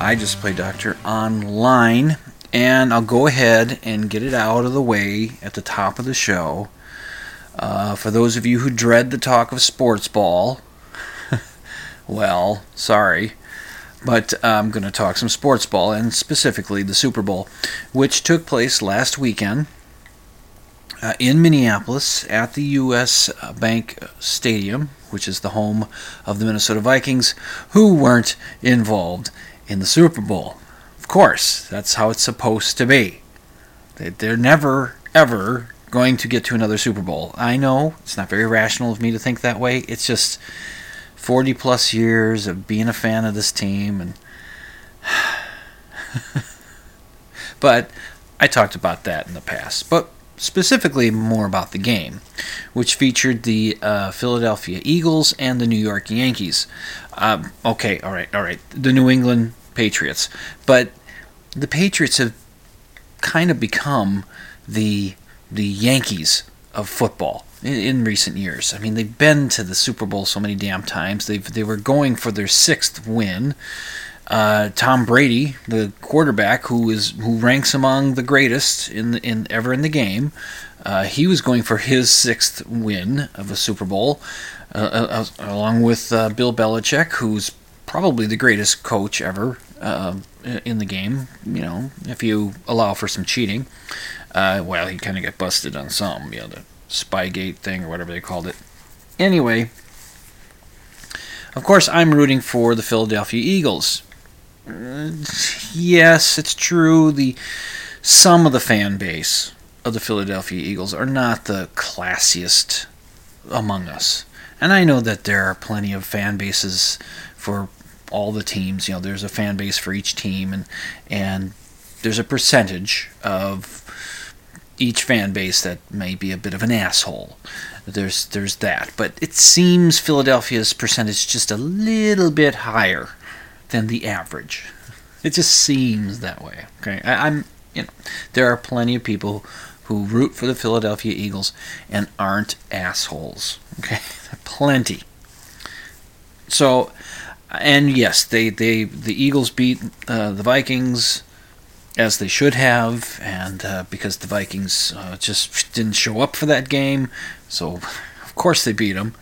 I just play doctor online, and I'll go ahead and get it out of the way at the top of the show. Uh, for those of you who dread the talk of sports ball, well, sorry. But I'm going to talk some sports ball, and specifically the Super Bowl, which took place last weekend uh, in Minneapolis at the U.S. Bank Stadium, which is the home of the Minnesota Vikings, who weren't involved in the Super Bowl. Of course, that's how it's supposed to be. They're never, ever going to get to another Super Bowl. I know it's not very rational of me to think that way. It's just 40 plus years of being a fan of this team and but I talked about that in the past. But specifically more about the game, which featured the uh, Philadelphia Eagles and the New York Yankees. Um, okay, all right, all right. The New England Patriots. But the Patriots have kind of become the the Yankees of football in, in, recent years. I mean, they've been to the Super Bowl so many damn times. They they were going for their sixth win. Uh, Tom Brady, the quarterback, who is who ranks among the greatest in in ever in the game, uh, he was going for his sixth win of a Super Bowl, uh, uh along with uh, Bill Belichick, who's probably the greatest coach ever uh, in the game. You know, if you allow for some cheating. well, he kind of got busted on some, you know, the Spygate thing or whatever they called it. Anyway, of course, I'm rooting for the Philadelphia Eagles yes, it's true. The some of the fan base of the Philadelphia Eagles are not the classiest among us. And I know that there are plenty of fan bases for all the teams. You know, there's a fan base for each team, and and there's a percentage of each fan base that may be a bit of an asshole. There's there's that, but it seems Philadelphia's percentage just a little bit higher than the average. It just seems that way. Okay, I, I'm you know there are plenty of people who root for the Philadelphia Eagles and aren't assholes. Okay, plenty. So, and yes, they they the Eagles beat uh, the Vikings as they should have, and uh, because the Vikings uh, just didn't show up for that game, so of course they beat them.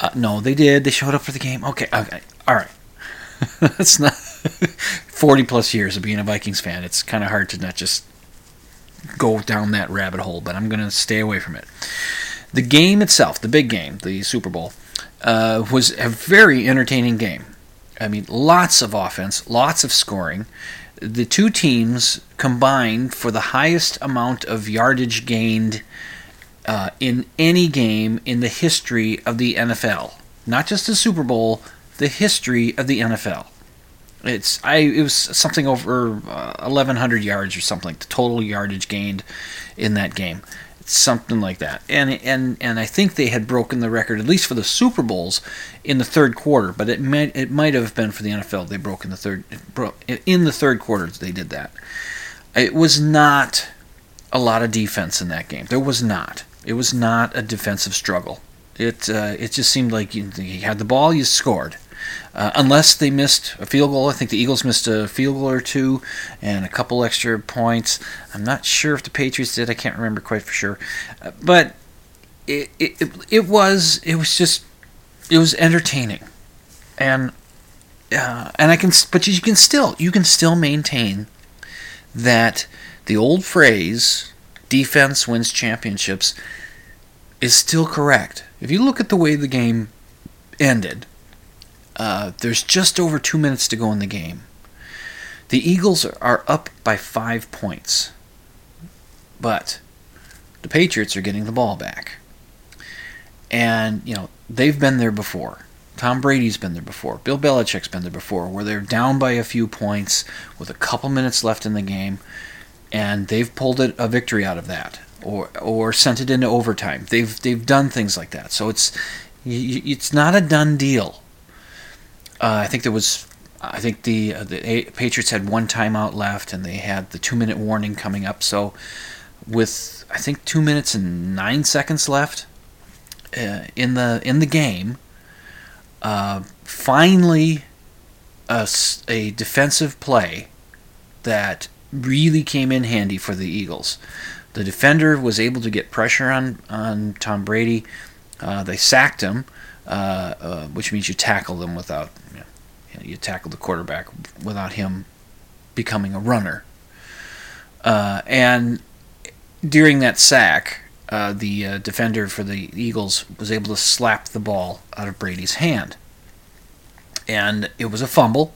Uh, no, they did. They showed up for the game. Okay, okay, all right. That's not 40 plus years of being a Vikings fan. It's kind of hard to not just go down that rabbit hole, but I'm to stay away from it. The game itself, the big game, the Super Bowl, uh, was a very entertaining game. I mean, lots of offense, lots of scoring. The two teams combined for the highest amount of yardage gained uh, in any game in the history of the NFL. Not just the Super Bowl, the history of the NFL. It's I it was something over uh, 1100 yards or something the total yardage gained in that game. Something like that. And and and I think they had broken the record at least for the Super Bowls in the third quarter, but it might it might have been for the NFL they broke in the third in the third quarter they did that. It was not a lot of defense in that game. There was not. It was not a defensive struggle. It uh, it just seemed like you, you had the ball, you scored uh, unless they missed a field goal. I think the Eagles missed a field goal or two and a couple extra points. I'm not sure if the Patriots did. I can't remember quite for sure. Uh, but it, it, it was it was just it was entertaining. and uh, and I can, but you can still you can still maintain that the old phrase "defense wins championships" is still correct. If you look at the way the game ended, uh, there's just over two minutes to go in the game. The Eagles are up by five points, but the Patriots are getting the ball back. And, you know, they've been there before. Tom Brady's been there before. Bill Belichick's been there before, where they're down by a few points with a couple minutes left in the game, and they've pulled it, a victory out of that, or or sent it into overtime. They've they've done things like that. So it's it's not a done deal. Uh, I think there was, I think the uh, the Patriots had one timeout left, and they had the two minute warning coming up. So with I think two minutes and nine seconds left uh, in the in the game uh, finally, a, a defensive play that really came in handy for the Eagles. The defender was able to get pressure on, on Tom Brady. Uh, they sacked him, uh, uh, which means you tackle them without you, know, you tackle the quarterback without him becoming a runner. Uh, and during that sack, uh, the uh, defender for the Eagles was able to slap the ball out of Brady's hand. And it was a fumble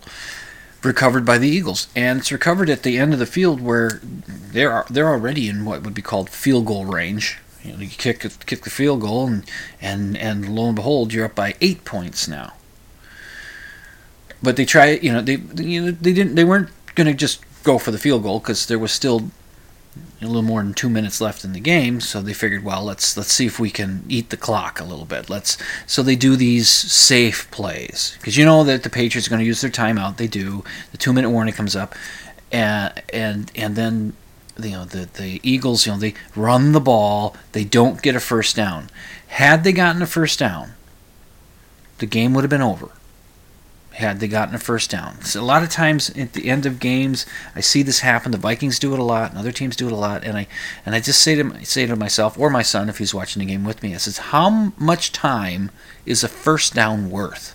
recovered by the Eagles. And it's recovered at the end of the field where they're, they're already in what would be called field goal range. You, know, you kick, kick the field goal, and, and, and lo and behold, you're up by eight points now. But they try, you know, they you know, they didn't they weren't going to just go for the field goal because there was still a little more than two minutes left in the game, so they figured, well, let's let's see if we can eat the clock a little bit. Let's so they do these safe plays because you know that the Patriots are going to use their timeout. They do. The two minute warning comes up, and and and then you know the the Eagles, you know, they run the ball. They don't get a first down. Had they gotten a first down, the game would have been over had they gotten a first down. So a lot of times at the end of games, I see this happen. The Vikings do it a lot, and other teams do it a lot. And I and I just say to say to myself or my son, if he's watching the game with me, I says, "How much time is a first down worth?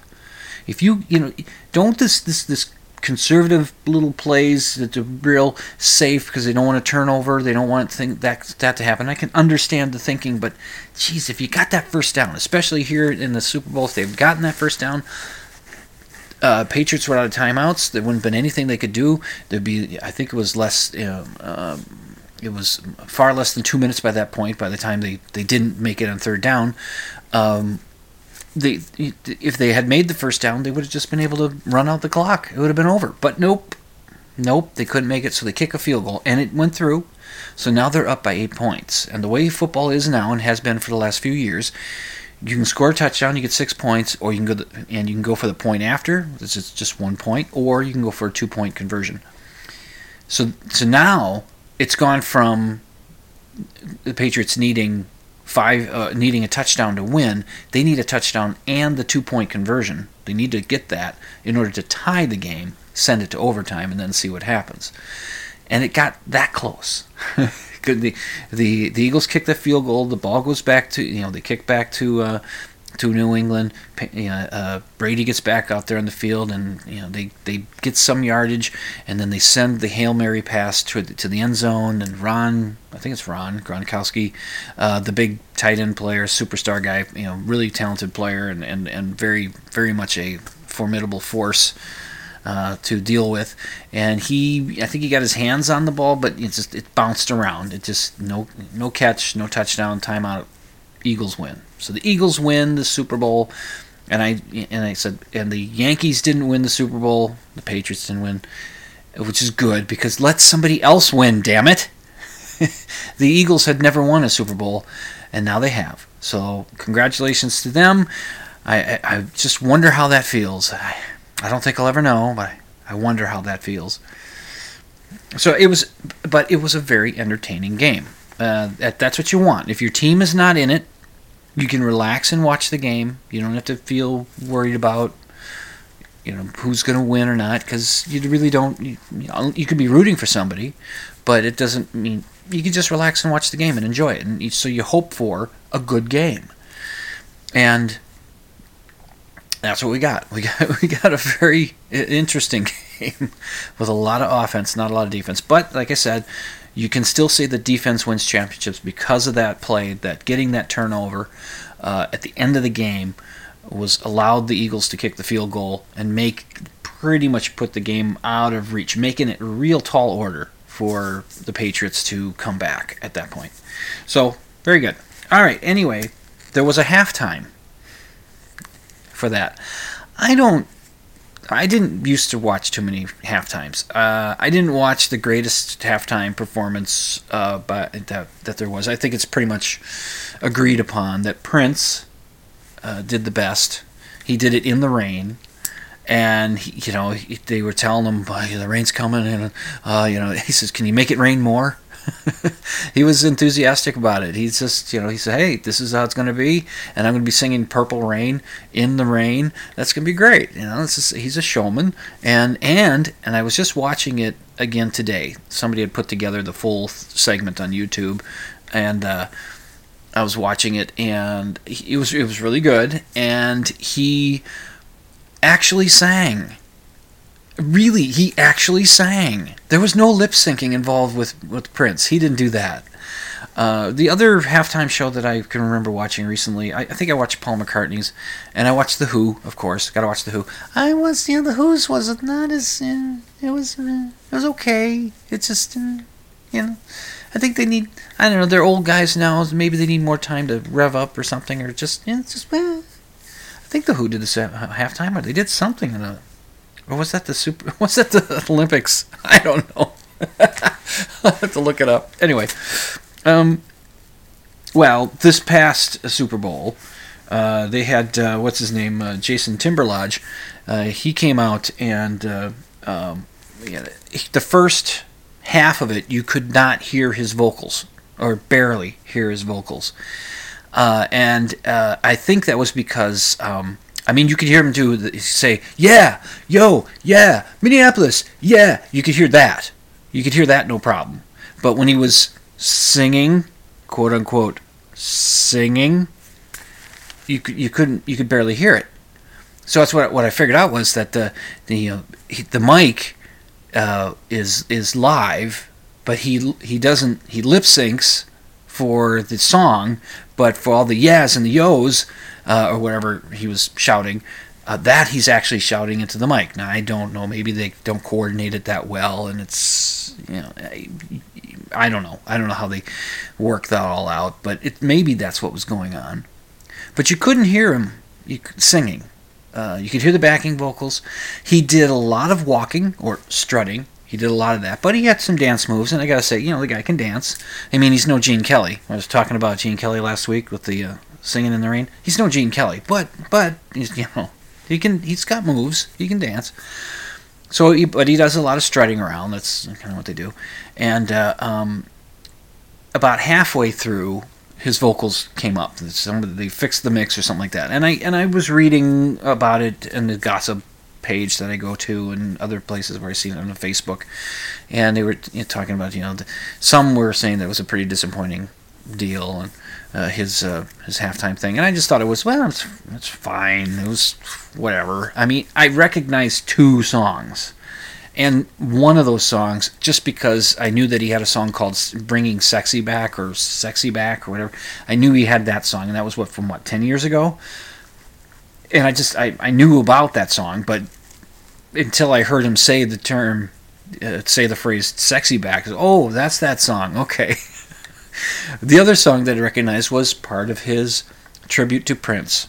If you you know don't this this this conservative little plays that are real safe because they don't want to turn over, they don't want that that to happen. I can understand the thinking, but geez, if you got that first down, especially here in the Super Bowl, if they've gotten that first down uh, Patriots were out of timeouts. There wouldn't have been anything they could do. There'd be, I think it was less, you know, uh, it was far less than two minutes by that point. By the time they, they didn't make it on third down, um, they if they had made the first down, they would have just been able to run out the clock. It would have been over. But nope, nope, they couldn't make it. So they kick a field goal, and it went through. So now they're up by eight points. And the way football is now, and has been for the last few years, you can score a touchdown, you get six points, or you can go the, and you can go for the point after. This is just one point, or you can go for a two point conversion. So so now it's gone from the Patriots needing five uh, needing a touchdown to win. They need a touchdown and the two point conversion. They need to get that in order to tie the game, send it to overtime, and then see what happens. And it got that close. the the the Eagles kick the field goal. The ball goes back to you know they kick back to uh, to New England. You know, uh, Brady gets back out there on the field, and you know they, they get some yardage, and then they send the hail mary pass to to the end zone. And Ron, I think it's Ron Gronkowski, uh, the big tight end player, superstar guy, you know, really talented player, and, and, and very very much a formidable force uh, to deal with. And he, I think he got his hands on the ball, but it just it bounced around. It just no no catch, no touchdown, timeout. Eagles win. So the Eagles win the Super Bowl. And I and I said, and the Yankees didn't win the Super Bowl. The Patriots didn't win, which is good because let somebody else win. Damn it! the Eagles had never won a Super Bowl, and now they have. So congratulations to them. I, I, I just wonder how that feels. I, I don't think I'll ever know, but I wonder how that feels. So it was, but it was a very entertaining game. Uh, that, that's what you want. If your team is not in it, you can relax and watch the game. You don't have to feel worried about, you know, who's going to win or not, because you really don't. You, you, could be rooting for somebody, but it doesn't mean you can just relax and watch the game and enjoy it. And so you hope for a good game. And that's what we got. We got we got a very interesting game with a lot of offense, not a lot of defense. But like I said, you can still say the defense wins championships because of that play, that getting that turnover uh, at the end of the game was allowed the Eagles to kick the field goal and make pretty much put the game out of reach, making it a real tall order for the Patriots to come back at that point. So very good. All right. Anyway, there was a halftime for that. I don't. I didn't used to watch too many halftimes. Uh, I didn't watch the greatest halftime performance uh, but that, that there was. I think it's pretty much agreed upon that Prince uh, did the best. He did it in the rain, and he, you know he, they were telling him the rain's coming, and uh, you know he says, "Can you make it rain more?" he was enthusiastic about it. He's just, you know, he said, "Hey, this is how it's going to be, and I'm going to be singing Purple Rain in the rain. That's going to be great." You know, he's a showman, and and and I was just watching it again today. Somebody had put together the full segment on YouTube, and uh, I was watching it, and it was it was really good, and he actually sang really he actually sang there was no lip syncing involved with with prince he didn't do that uh, the other halftime show that I can remember watching recently, I, I, think I watched Paul McCartney's, and I watched The Who, of course. Got to watch The Who. I was, you know, The Who's was not as, uh, it was, uh, it was okay. It's just, uh, you know, I think they need, I don't know, they're old guys now. Maybe they need more time to rev up or something, or just, you know, just, I think The Who did this halftime, or they did something in a or was that the super? Was that the Olympics? I don't know. I'll have to look it up. Anyway, um, well, this past Super Bowl, uh, they had uh, what's his name, uh, Jason Timberlodge. Uh, he came out and uh, um, yeah, the first half of it, you could not hear his vocals or barely hear his vocals, uh, and I think that was because. Um, I mean, you could hear him do say, "Yeah, yo, yeah, Minneapolis, yeah." You could hear that. You could hear that no problem. But when he was singing, quote unquote, singing, you you couldn't you could barely hear it. So that's what what I figured out was that the the uh, the mic uh, is is live, but he he doesn't he lip syncs for the song, but for all the yes and the yos uh, or whatever he was shouting, uh, that he's actually shouting into the mic. Now I don't know. Maybe they don't coordinate it that well, and it's you know I, I don't know. I don't know how they work that all out, but it maybe that's what was going on. But you couldn't hear him you, singing. Uh, you could hear the backing vocals. He did a lot of walking or strutting. He did a lot of that, but he had some dance moves, and I gotta say, you know, the guy can dance. I mean, he's no Gene Kelly. I was talking about Gene Kelly last week with the uh, singing in the rain. He's no Gene Kelly, but but he's you know he can he's got moves. He can dance. So, he, but he does a lot of strutting around. That's kind of what they do. And uh, um, about halfway through, his vocals came up. They fixed the mix or something like that. And I and I was reading about it in the gossip page that I go to and other places where I see it on Facebook, and they were you know, talking about you know the, some were saying that it was a pretty disappointing deal and uh, his uh, his halftime thing, and I just thought it was well, it's, it's fine. It was whatever. I mean, I recognized two songs, and one of those songs just because I knew that he had a song called "Bringing Sexy Back" or "Sexy Back" or whatever. I knew he had that song, and that was what from what ten years ago. And I just I, I knew about that song, but until I heard him say the term, uh, say the phrase "sexy back," oh, that's that song. Okay. The other song that I recognized was part of his tribute to Prince,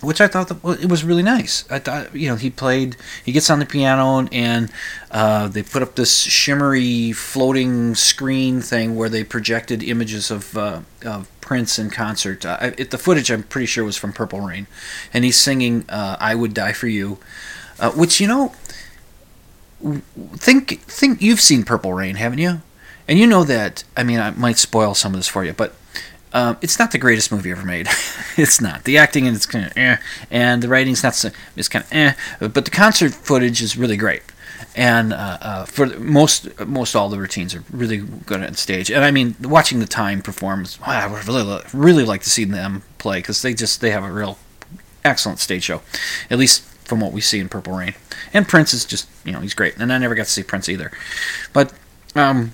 which I thought that, well, it was really nice. I thought you know he played, he gets on the piano and uh, they put up this shimmery floating screen thing where they projected images of, uh, of Prince in concert. Uh, it, the footage I'm pretty sure was from Purple Rain, and he's singing uh, "I Would Die for You," uh, which you know. Think think you've seen Purple Rain, haven't you? And you know that, I mean, I might spoil some of this for you, but um, it's not the greatest movie ever made. it's not. The acting and it's kind of eh, and the writing's not so, it's kind of eh, but the concert footage is really great. And uh, uh, for most most all the routines are really good on stage. And I mean, watching the time perform, wow, I would really really like to see them play because they just they have a real excellent stage show, at least from what we see in Purple Rain. And Prince is just, you know, he's great. And I never got to see Prince either. But, um,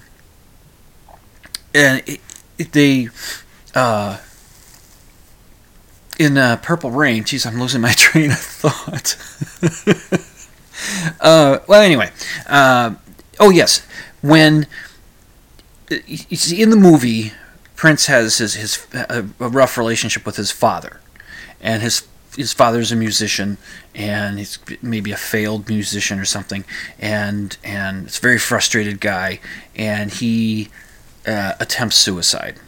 and it, it, they, uh, in uh, Purple Rain, geez, I'm losing my train of thought. uh, well, anyway, uh, oh yes, when in the movie, Prince has his his a, a rough relationship with his father, and his his father's a musician, and he's maybe a failed musician or something, and and it's a very frustrated guy, and he uh, attempts suicide,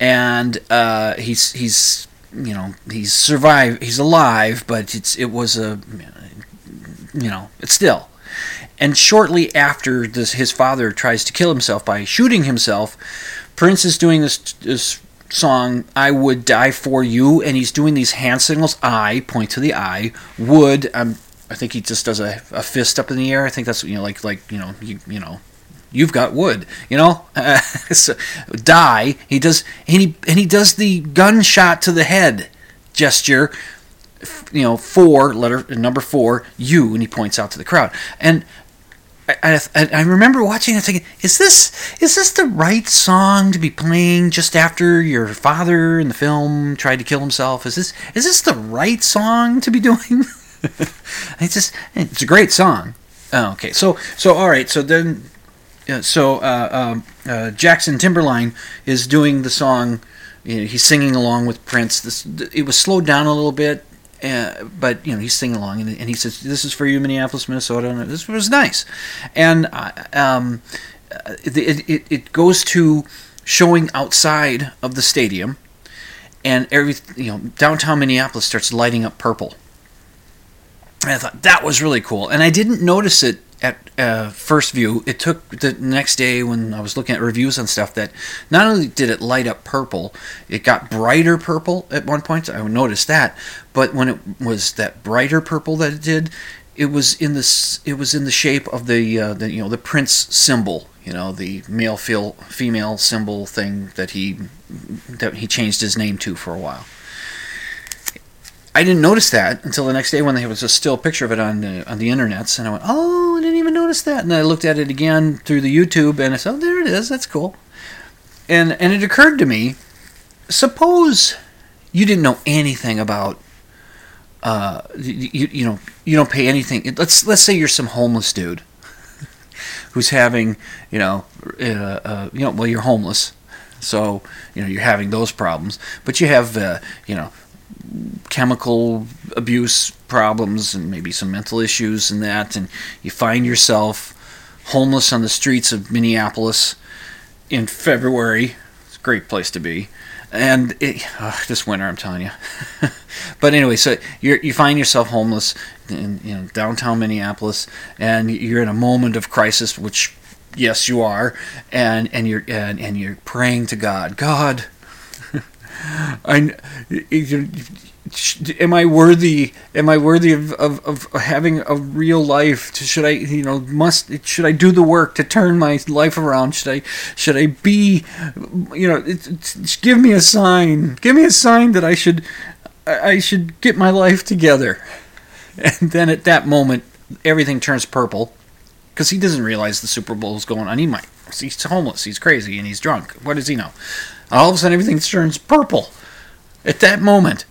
and uh, he's he's you know he's survived he's alive but it's it was a you know it's still. And shortly after this his father tries to kill himself by shooting himself prince is doing this this song i would die for you and he's doing these hand signals i point to the i would um, i think he just does a, a fist up in the air. I think that's you know like like you know you, you know you've got wood you know? So, die. He does and he and he does the gunshot to the head gesture you know four letter number four you and he points out to the crowd. And I, I, I remember watching it thinking is this is this the right song to be playing just after your father in the film tried to kill himself? Is this is this the right song to be doing? It's just it's a great song. Oh, okay. So so all right. So then yeah, so uh, um, uh, Jackson Timberline is doing the song. You know, he's singing along with Prince. This it was slowed down a little bit, uh, but you know he's singing along, and, and, he says, "This is for you, Minneapolis, Minnesota." And this was nice, and uh, um, it, it it goes to showing outside of the stadium, and every you know downtown Minneapolis starts lighting up purple. And I thought that was really cool, and I didn't notice it at uh, first view, it took the next day when I was looking at reviews and stuff that not only did it light up purple, it got brighter purple at one point. I noticed that, but when it was that brighter purple that it did, it was in this. It was in the shape of the, uh, the you know the Prince symbol. You know the male female symbol thing that he that he changed his name to for a while. I didn't notice that until the next day when there was a still picture of it on the, on the internets, and I went, "Oh, I didn't even notice that." And I looked at it again through the YouTube, and I said, "Oh, there it is. That's cool." And and it occurred to me, suppose you didn't know anything about, uh, you, you know, you don't pay anything. Let's let's say you're some homeless dude who's having, you know, uh, uh, you know, well, you're homeless, so you know you're having those problems, but you have, uh, you know chemical abuse problems and maybe some mental issues and that, and you find yourself homeless on the streets of Minneapolis in February. It's a great place to be. And it, oh, this winter, I'm telling you. but anyway, so you you find yourself homeless in you know downtown Minneapolis, and you're in a moment of crisis, which yes, you are, and and you're and, and you're praying to God, God, I, am I worthy? Am I worthy of, of, of having a real life? Should I, you know, must should I do the work to turn my life around? Should I, should I be, you know, give me a sign. Give me a sign that I should, I should get my life together. And then at that moment, everything turns purple, because he doesn't realize the Super Bowl is going on. He might. He's homeless. He's crazy, and he's drunk. What does he know? All of a sudden everything turns purple at that moment.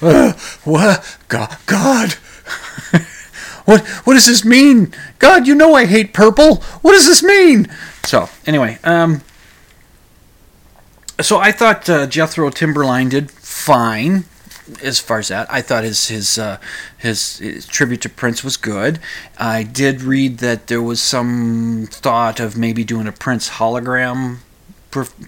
Uh, what? God, God. what? What does this mean? God, you know I hate purple. What does this mean? So anyway, um, so I thought uh, Jethro Timberline did fine as far as that. I thought his his, uh, his, his tribute to Prince was good. I did read that there was some thought of maybe doing a Prince hologram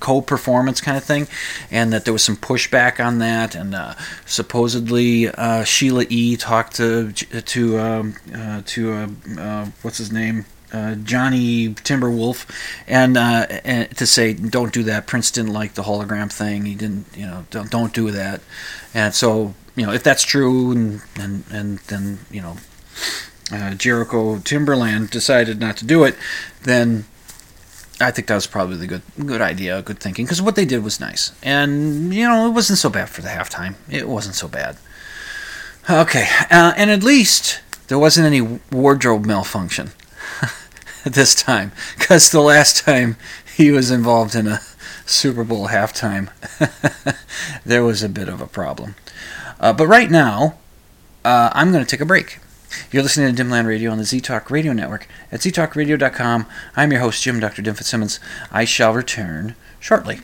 co-performance kind of thing, and that there was some pushback on that. And uh, supposedly uh, Sheila E. talked to to um, uh, to uh, uh, what's his name. Uh, Johnny Timberwolf, and, and to say don't do that. Prince didn't like the hologram thing. He didn't, you know, don't don't do that. And so, you know, if that's true, and and and then you know, Jericho Timberland decided not to do it, then I think that was probably the good good idea, good thinking, because what they did was nice, and you know it wasn't so bad for the halftime. It wasn't so bad. Okay, uh, and at least there wasn't any wardrobe malfunction this time, because the last time he was involved in a Super Bowl halftime, there was a bit of a problem. Uh, but right now, uh, I'm going to take a break. You're listening to Dimland Radio on the Z Talk Radio Network at ztalkradio.com. I'm your host, Jim Dr. Dim Fitzsimmons. I shall return shortly.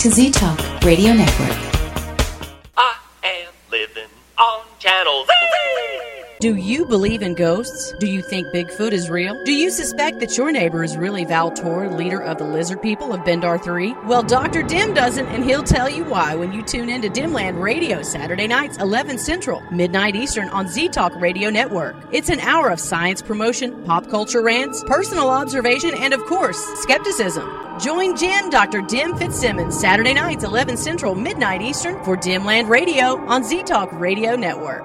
To Z Talk Radio Network. I am living on Channel Z. Do you believe in ghosts? Do you think Bigfoot is real? Do you suspect that your neighbor is really Val Tor, leader of the lizard people of Bendar 3? Well, Dr. Dim doesn't, and he'll tell you why when you tune in to Dimland Radio Saturday nights, 11 Central, midnight Eastern on Z Talk Radio Network. It's an hour of science promotion, pop culture rants, personal observation, and of course, skepticism. Join Jim, Dr. Dim Fitzsimmons, Saturday nights, 11 Central, midnight Eastern for Dimland Radio on Z Talk Radio Network.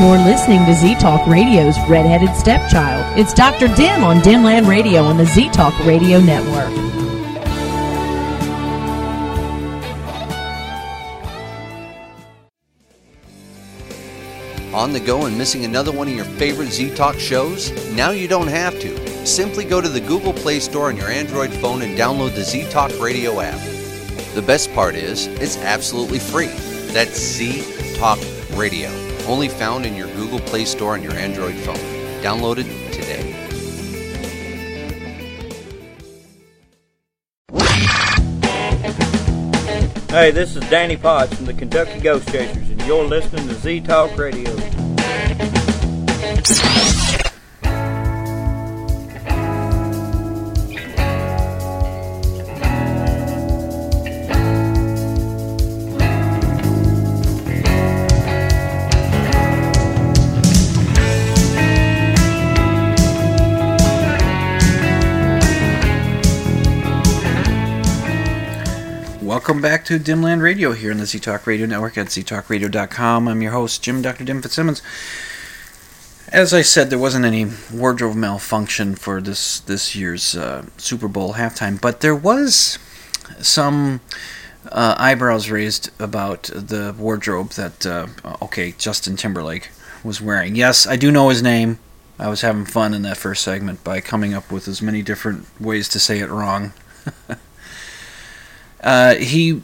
You're listening to Z Talk Radio's Redheaded Stepchild. It's Dr. Dim on Dimland Radio on the Z Talk Radio Network. On the go and missing another one of your favorite Z Talk shows? Now you don't have to. Simply go to the Google Play Store on your Android phone and download the Z Talk Radio app. The best part is, it's absolutely free. That's Z Talk Radio, only found in your Google Play Store on your Android phone. Download it today. Hey, this is Danny Potts from the Kentucky Ghost Chasers, you're listening to Z Talk Radio. Back to Dimland Radio here on the Z Talk Radio Network at ztalkradio.com. I'm your host, Jim Dr. Dim Fitzsimmons. As I said, there wasn't any wardrobe malfunction for this this year's uh, Super Bowl halftime, but there was some uh, eyebrows raised about the wardrobe that uh, okay Justin Timberlake was wearing. Yes, I do know his name. I was having fun in that first segment by coming up with as many different ways to say it wrong. Uh, he,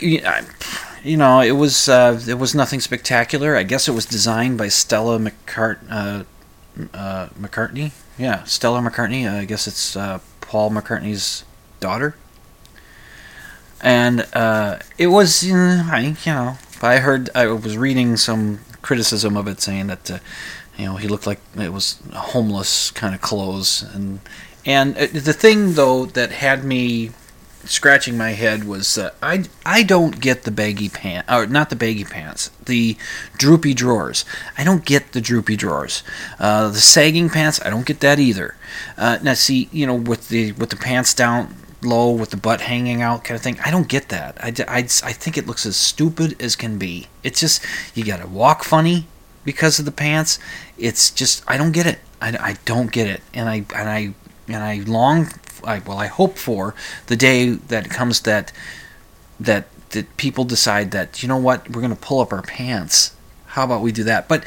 you know, it was uh, it was nothing spectacular. I guess it was designed by Stella McCart uh, uh, McCartney. Yeah, Stella McCartney. I guess it's uh, Paul McCartney's daughter. And uh, it was, you know, I, you know, I heard I was reading some criticism of it saying that, uh, you know, he looked like it was homeless kind of clothes, and and uh, the thing though that had me scratching my head was uh, I I don't get the baggy pants or not the baggy pants the droopy drawers. I don't get the droopy drawers. Uh, the sagging pants I don't get that either. Uh, now see you know with the with the pants down low with the butt hanging out kind of thing I don't get that. I, I, I think it looks as stupid as can be. It's just you gotta walk funny because of the pants. It's just I don't get it. I, I don't get it. And I and I and I long I, well, I hope for the day that comes that that that people decide that you know what we're going to pull up our pants. How about we do that? But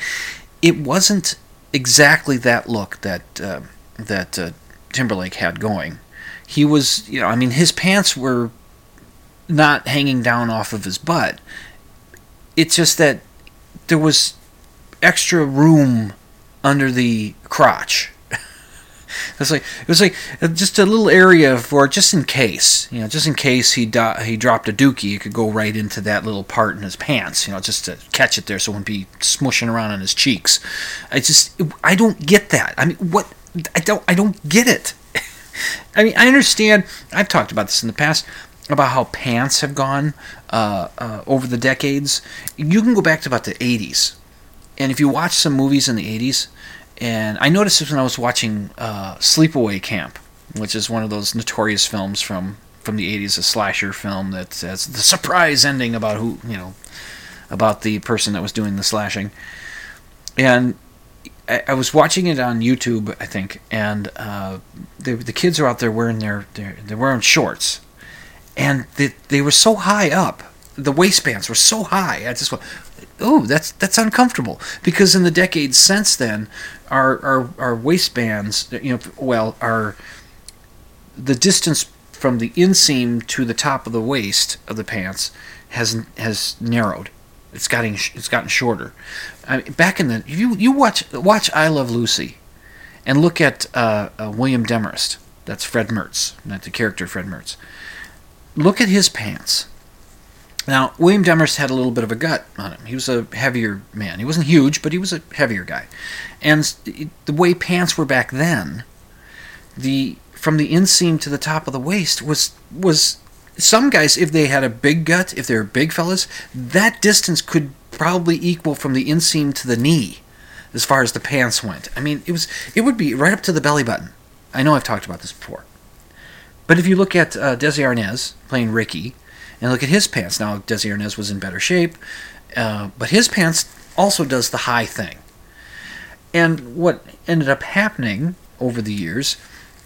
it wasn't exactly that look that uh, that uh, Timberlake had going. He was, you know, I mean, his pants were not hanging down off of his butt. It's just that there was extra room under the crotch It's like it was like uh, just a little area for just in case, you know, just in case he do- he dropped a dookie, it could go right into that little part in his pants, you know, just to catch it there, so it wouldn't be smushing around on his cheeks. I just I don't get that. I mean, what I don't I don't get it. I mean, I understand. I've talked about this in the past about how pants have gone uh, uh, over the decades. You can go back to about the 80s, and if you watch some movies in the 80s, and I noticed this when I was watching uh, Sleepaway Camp, which is one of those notorious films from from the 80s, a slasher film that has the surprise ending about who you know about the person that was doing the slashing, and I, I was watching it on YouTube, I think, and uh, the the kids are out there wearing their, their they're wearing shorts, and they they were so high up, the waistbands were so high. I just went, oh, that's that's uncomfortable because in the decades since then, our our our waistbands, you know, well, our the distance from the inseam to the top of the waist of the pants has has narrowed. It's gotten it's gotten shorter. I mean, back in the you you watch watch I Love Lucy, and look at uh, uh, William Demarest. That's Fred Mertz, not the character Fred Mertz. Look at his pants. Now William Demarest had a little bit of a gut on him. He was a heavier man. He wasn't huge, but he was a heavier guy. And the way pants were back then, the from the inseam to the top of the waist was was some guys if they had a big gut if they were big fellas that distance could probably equal from the inseam to the knee as far as the pants went i mean it was it would be right up to the belly button i know i've talked about this before but if you look at uh, desi arnaz playing ricky and look at his pants now desi arnaz was in better shape uh, but his pants also does the high thing and what ended up happening over the years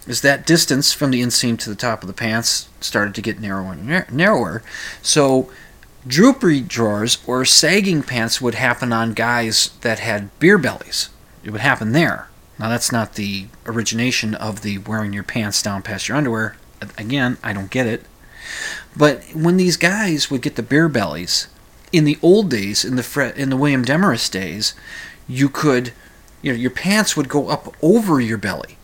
is that distance from the inseam to the top of the pants started to get narrower and narrower. So droopy drawers or sagging pants would happen on guys that had beer bellies. It would happen there. Now that's not the origination of the wearing your pants down past your underwear. Again, I don't get it. But when these guys would get the beer bellies, in the old days, in the Fre- in the William Demarest days, you could, you know, your pants would go up over your belly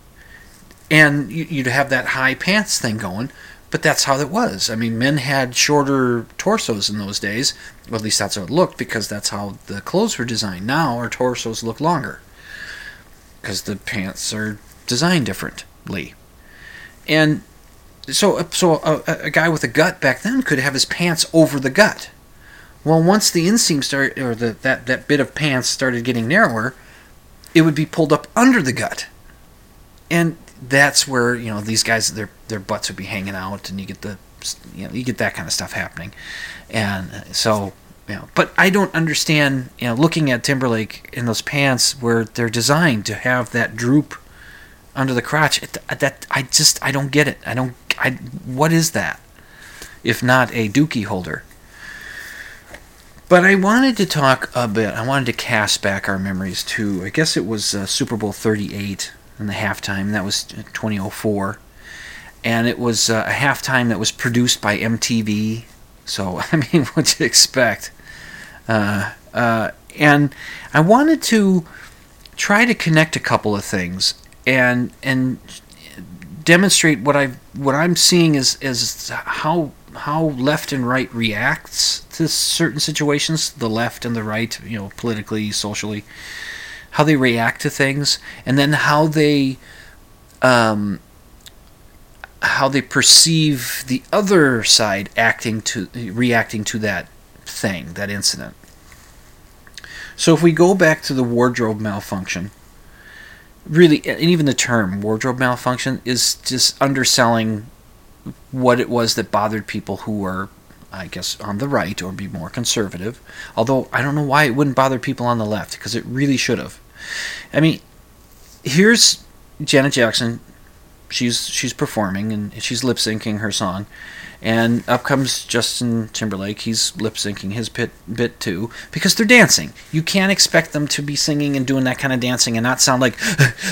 and you'd have that high pants thing going. But that's how it was. I mean, men had shorter torsos in those days. Well, at least that's how it looked because that's how the clothes were designed. Now our torsos look longer because the pants are designed differently. And so, uh, so a, a, guy with a gut back then could have his pants over the gut. Well, once the inseam started, or the, that that bit of pants started getting narrower, it would be pulled up under the gut. And that's where you know these guys their their butts would be hanging out, and you get the you know you get that kind of stuff happening, and uh, so you know. But I don't understand you know looking at Timberlake in those pants where they're designed to have that droop under the crotch. It, that I just I don't get it. I don't. I what is that? If not a dookie holder. But I wanted to talk a bit. I wanted to cast back our memories to. I guess it was uh, Super Bowl 38 in the halftime. That was 2004, and it was uh, a halftime that was produced by MTV. So I mean, what you expect? Uh, uh, and I wanted to try to connect a couple of things and and demonstrate what I what I'm seeing is is how how left and right reacts to certain situations, the left and the right, you know, politically, socially how they react to things, and then how they um, how they perceive the other side acting to reacting to that thing, that incident. So if we go back to the wardrobe malfunction, really, and even the term wardrobe malfunction is just underselling what it was that bothered people who were, I guess, on the right or be more conservative. Although I don't know why it wouldn't bother people on the left, because it really should have. I mean, here's Janet Jackson. She's she's performing and she's lip syncing her song, and up comes Justin Timberlake. He's lip syncing his bit bit too because they're dancing. You can't expect them to be singing and doing that kind of dancing and not sound like,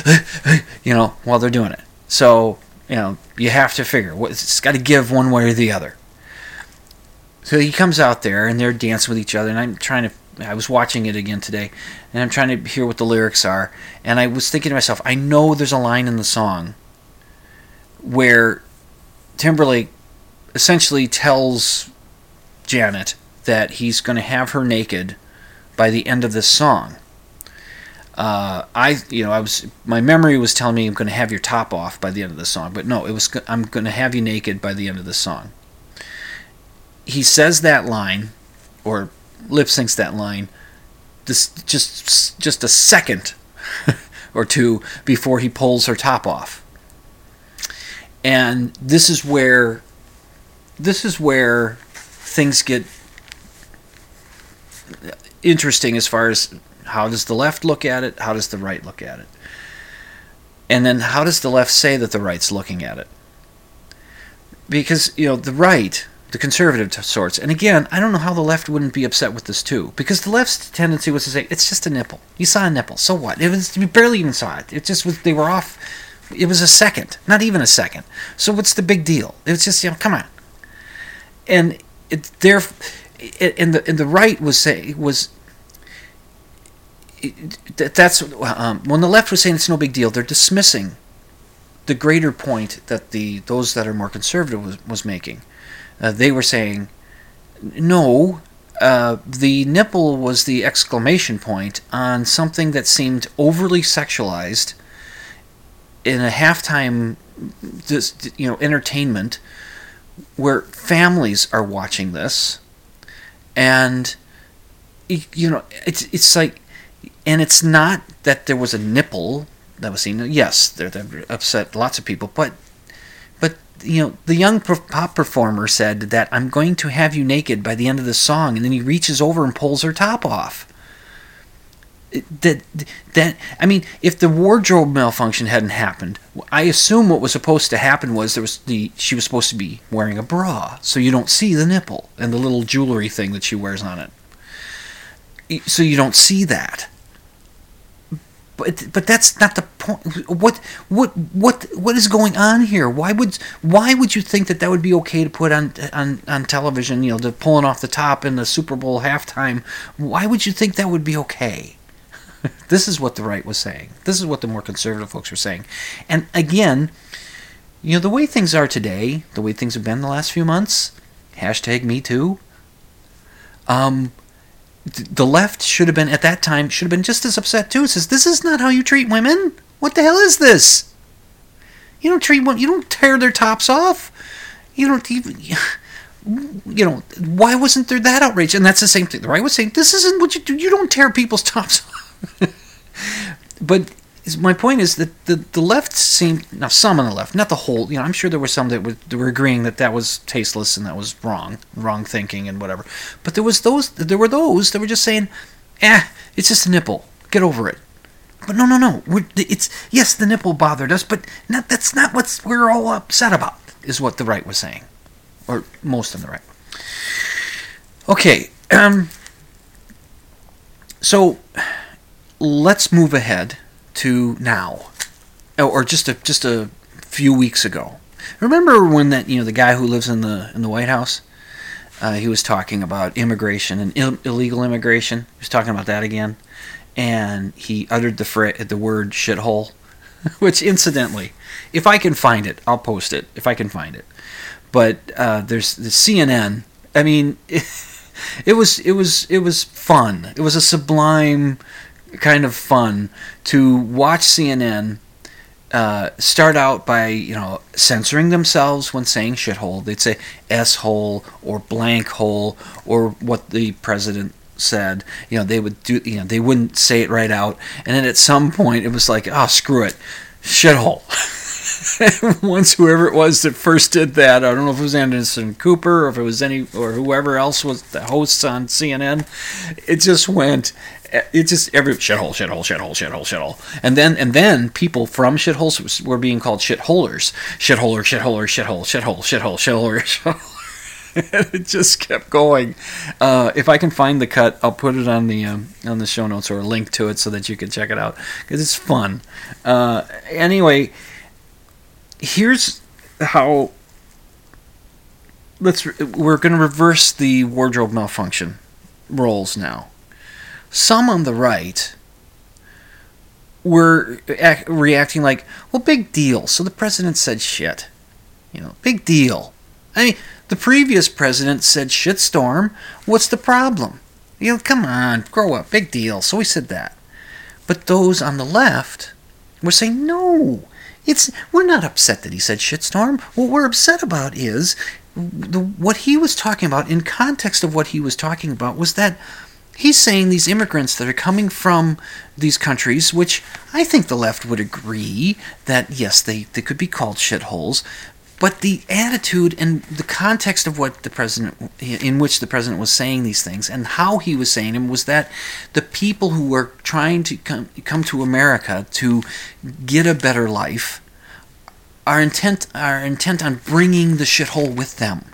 you know, while they're doing it. So you know you have to figure it's got to give one way or the other. So he comes out there and they're dancing with each other, and I'm trying to I was watching it again today, and I'm trying to hear what the lyrics are, and I was thinking to myself, I know there's a line in the song where Timberlake essentially tells Janet that he's going to have her naked by the end of this song. Uh, I, you know, I was my memory was telling me I'm going to have your top off by the end of the song, but no, it was I'm going to have you naked by the end of the song. He says that line, or lip syncs that line, this just just a second or two before he pulls her top off. And this is where this is where things get interesting as far as how does the left look at it, how does the right look at it. And then how does the left say that the right's looking at it? Because, you know, the right, the conservative sorts, and again, I don't know how the left wouldn't be upset with this too, because the left's tendency was to say, it's just a nipple. You saw a nipple, so what? It was, you barely even saw it. It just was, they were off, it was a second, not even a second. So what's the big deal? It was just, you know, come on. And it, there, and the, and the right was say, was that's um, when the left was saying it's no big deal. They're dismissing the greater point that the those that are more conservative was, was making. Uh, they were saying, no, uh, the nipple was the exclamation point on something that seemed overly sexualized in a halftime, this you know, entertainment where families are watching this, and you know, it's it's like and it's not that there was a nipple that was seen. Yes, that upset lots of people, but but you know the young pop performer said that I'm going to have you naked by the end of the song, and then he reaches over and pulls her top off. That that I mean, if the wardrobe malfunction hadn't happened, I assume what was supposed to happen was there was the she was supposed to be wearing a bra, so you don't see the nipple and the little jewelry thing that she wears on it. So you don't see that but but that's not the point. What what what what is going on here? Why would why would you think that that would be okay to put on on on television? You know, to pulling off the top in the Super Bowl halftime. Why would you think that would be okay? this is what the right was saying. This is what the more conservative folks were saying. And again, you know, the way things are today, the way things have been the last few months. Hashtag Me Too. Um, the left should have been at that time should have been just as upset too. It says this is not how you treat women. What the hell is this? You don't treat women. You don't tear their tops off. You don't even. You know why wasn't there that outrage? And that's the same thing. The right was saying this isn't what you do. You don't tear people's tops off. but my point is that the, the left seemed now some on the left, not the whole. You know, I'm sure there were some that were, that were agreeing that that was tasteless and that was wrong, wrong thinking and whatever. But there was those, there were those that were just saying, "Eh, it's just a nipple. Get over it." But no, no, no. We're, it's yes, the nipple bothered us, but not, that's not what we're all upset about. Is what the right was saying, or most of the right. Okay, um, so let's move ahead to now, oh, or just a just a few weeks ago. Remember when that you know the guy who lives in the in the White House? Uh, he was talking about immigration and Ill- illegal immigration. He was talking about that again, and he uttered the fra- the word shithole, which incidentally, if I can find it, I'll post it if I can find it. But uh, there's the CNN. I mean, it, it was it was it was fun. It was a sublime kind of fun to watch CNN uh, start out by you know censoring themselves when saying shithole. They'd say s hole or blank hole or what the president said. You know they would do. You know they wouldn't say it right out. And then at some point it was like, oh screw it, shithole. once whoever it was that first did that, I don't know if it was Anderson Cooper or if it was any or whoever else was the hosts on CNN, it just went it just every shithole, shithole, shithole, shithole, shithole, and then and then people from shitholes were being called shitholers, shitholer, shitholer, shithole, shithole, shithole, shitholer, shithole. it just kept going. Uh, if I can find the cut, I'll put it on the um, on the show notes or a link to it so that you can check it out because it's fun. Uh, anyway, here's how. Let's we're going to reverse the wardrobe malfunction roles now some on the right were ac- reacting like, well, big deal. So the president said shit. You know, big deal. I mean, the previous president said shitstorm. What's the problem? You know, come on, grow up. Big deal. So he said that. But those on the left were saying, no, it's we're not upset that he said shitstorm. What we're upset about is the, what he was talking about in context of what he was talking about was that he's saying these immigrants that are coming from these countries, which I think the left would agree that yes, they, they could be called shitholes, but the attitude and the context of what the president, in which the president was saying these things, and how he was saying them, was that the people who were trying to come, come to America to get a better life are intent are intent on bringing the shithole with them.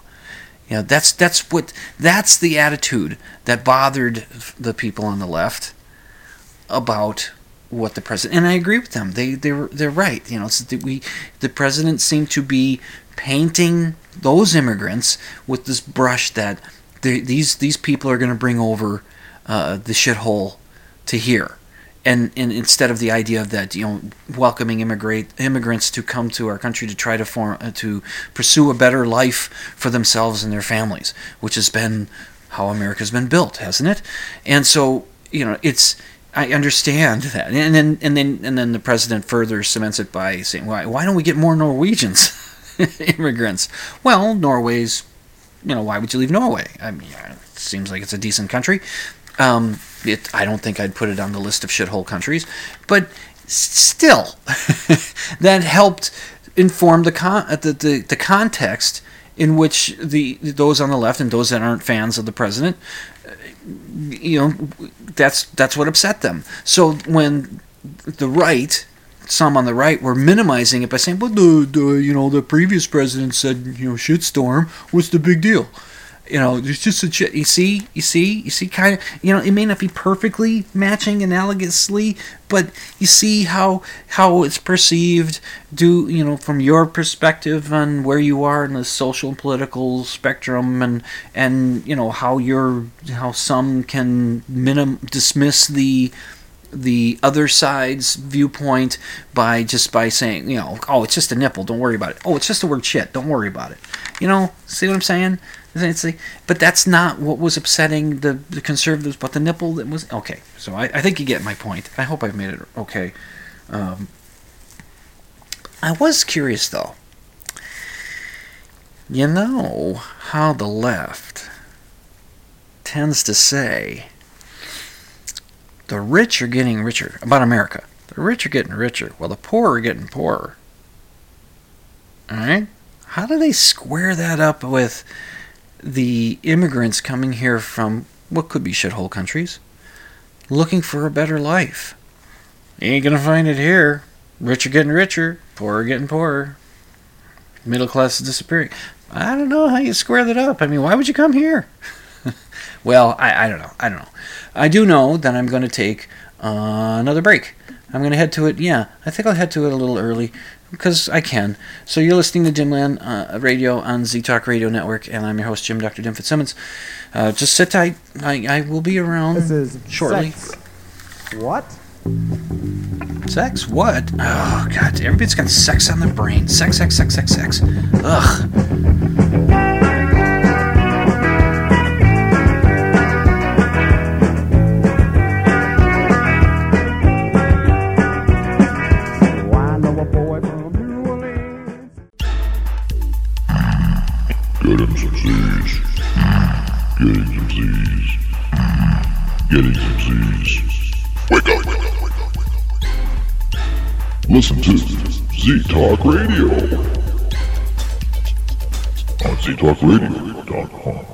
You know, that's that's what that's the attitude that bothered the people on the left about what the president and I agree with them. They they they're right. You know, it's that we the president seemed to be painting those immigrants with this brush that these these people are going to bring over uh, the shithole to here. And, and instead of the idea of that, you know, welcoming immigrate immigrants to come to our country to try to form uh, to pursue a better life for themselves and their families, which has been how America's been built, hasn't it? And so, you know, it's I understand that, and then and then and then the president further cements it by saying, "Why why don't we get more Norwegians, immigrants?" Well, Norway's, you know, why would you leave Norway? I mean, it seems like it's a decent country. Um, it, I don't think I'd put it on the list of shithole countries, but still, that helped inform the con uh, the, the, the context in which the those on the left and those that aren't fans of the president uh, you know, that's that's what upset them. So when the right, some on the right, were minimizing it by saying, "Well, the, the you know the previous president said you know shitstorm. What's the big deal?" You know, there's just a you see, you see, you see, kind of, you know, it may not be perfectly matching analogously, but you see how how it's perceived. Do you know from your perspective on where you are in the social and political spectrum, and and you know how you're how some can minim dismiss the the other side's viewpoint by just by saying, you know, oh, it's just a nipple, don't worry about it. Oh, it's just the word shit, don't worry about it. You know, see what I'm saying? It's like, but that's not what was upsetting the, the conservatives, but the nipple that was okay. So I, I think you get my point. I hope I've made it okay. Um, I was curious though. You know how the left tends to say the rich are getting richer about America. The rich are getting richer, while the poor are getting poorer. All right? How do they square that up with the immigrants coming here from what could be shithole countries looking for a better life. Ain't gonna find it here. Rich are getting richer, poor are getting poorer. Middle class is disappearing. I don't know how you square that up. I mean, why would you come here? well, I, I don't know. I don't know. I do know that I'm going to take uh, another break. I'm going to head to it. Yeah, I think I'll head to it a little early because I can. So you're listening to Dimland uh, Radio on Z Talk Radio Network, and I'm your host, Jim Dr. Dim Fitzsimmons. Uh, just sit tight. I, I will be around this is shortly. Sex. What? Sex? What? Oh, God. Everybody's got sex on their brain. Sex, sex, sex, sex, sex. Ugh. Get him some Z's. Get him some Z's. Get him some Z's. Wake up, wake up, wake up, wake up. Listen to Z Talk Radio on ztalkradio.com.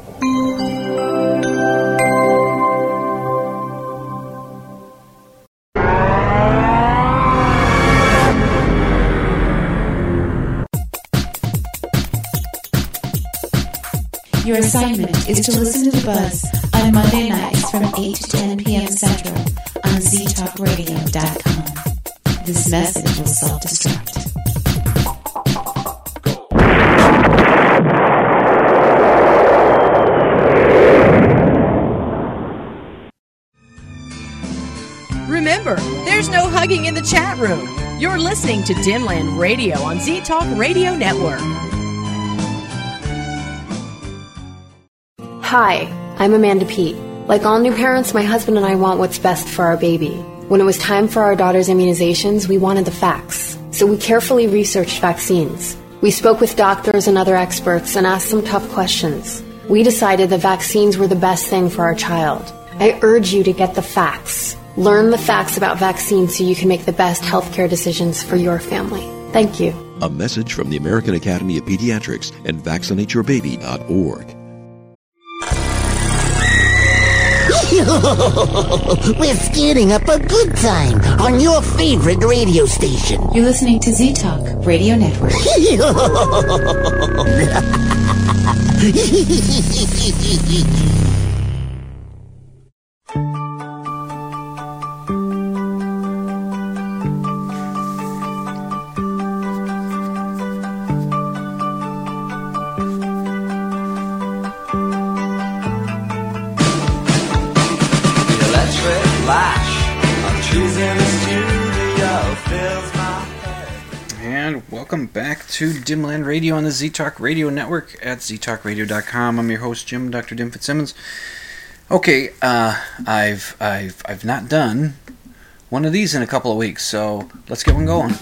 Your assignment is to listen to The Buzz on Monday nights from 8 to 10 p.m. Central on ztalkradio.com. This message will self-destruct. Remember, there's no hugging in the chat room. You're listening to Dimland Radio on Z Talk Radio Network. Hi, I'm Amanda Peet. Like all new parents, my husband and I want what's best for our baby. When it was time for our daughter's immunizations, we wanted the facts. So we carefully researched vaccines. We spoke with doctors and other experts and asked some tough questions. We decided that vaccines were the best thing for our child. I urge you to get the facts. Learn the facts about vaccines so you can make the best healthcare decisions for your family. Thank you. A message from the American Academy of Pediatrics and vaccinateyourbaby.org. We're scaring up a good time on your favorite radio station. You're listening to Z Talk Radio Network. And welcome back to Dimland Radio on the Z Talk Radio Network at ztalkradio.com. I'm your host Jim, Dr. Dim Fitzsimmons. Okay, uh, I've I've I've not done one of these in a couple of weeks, so let's get one going.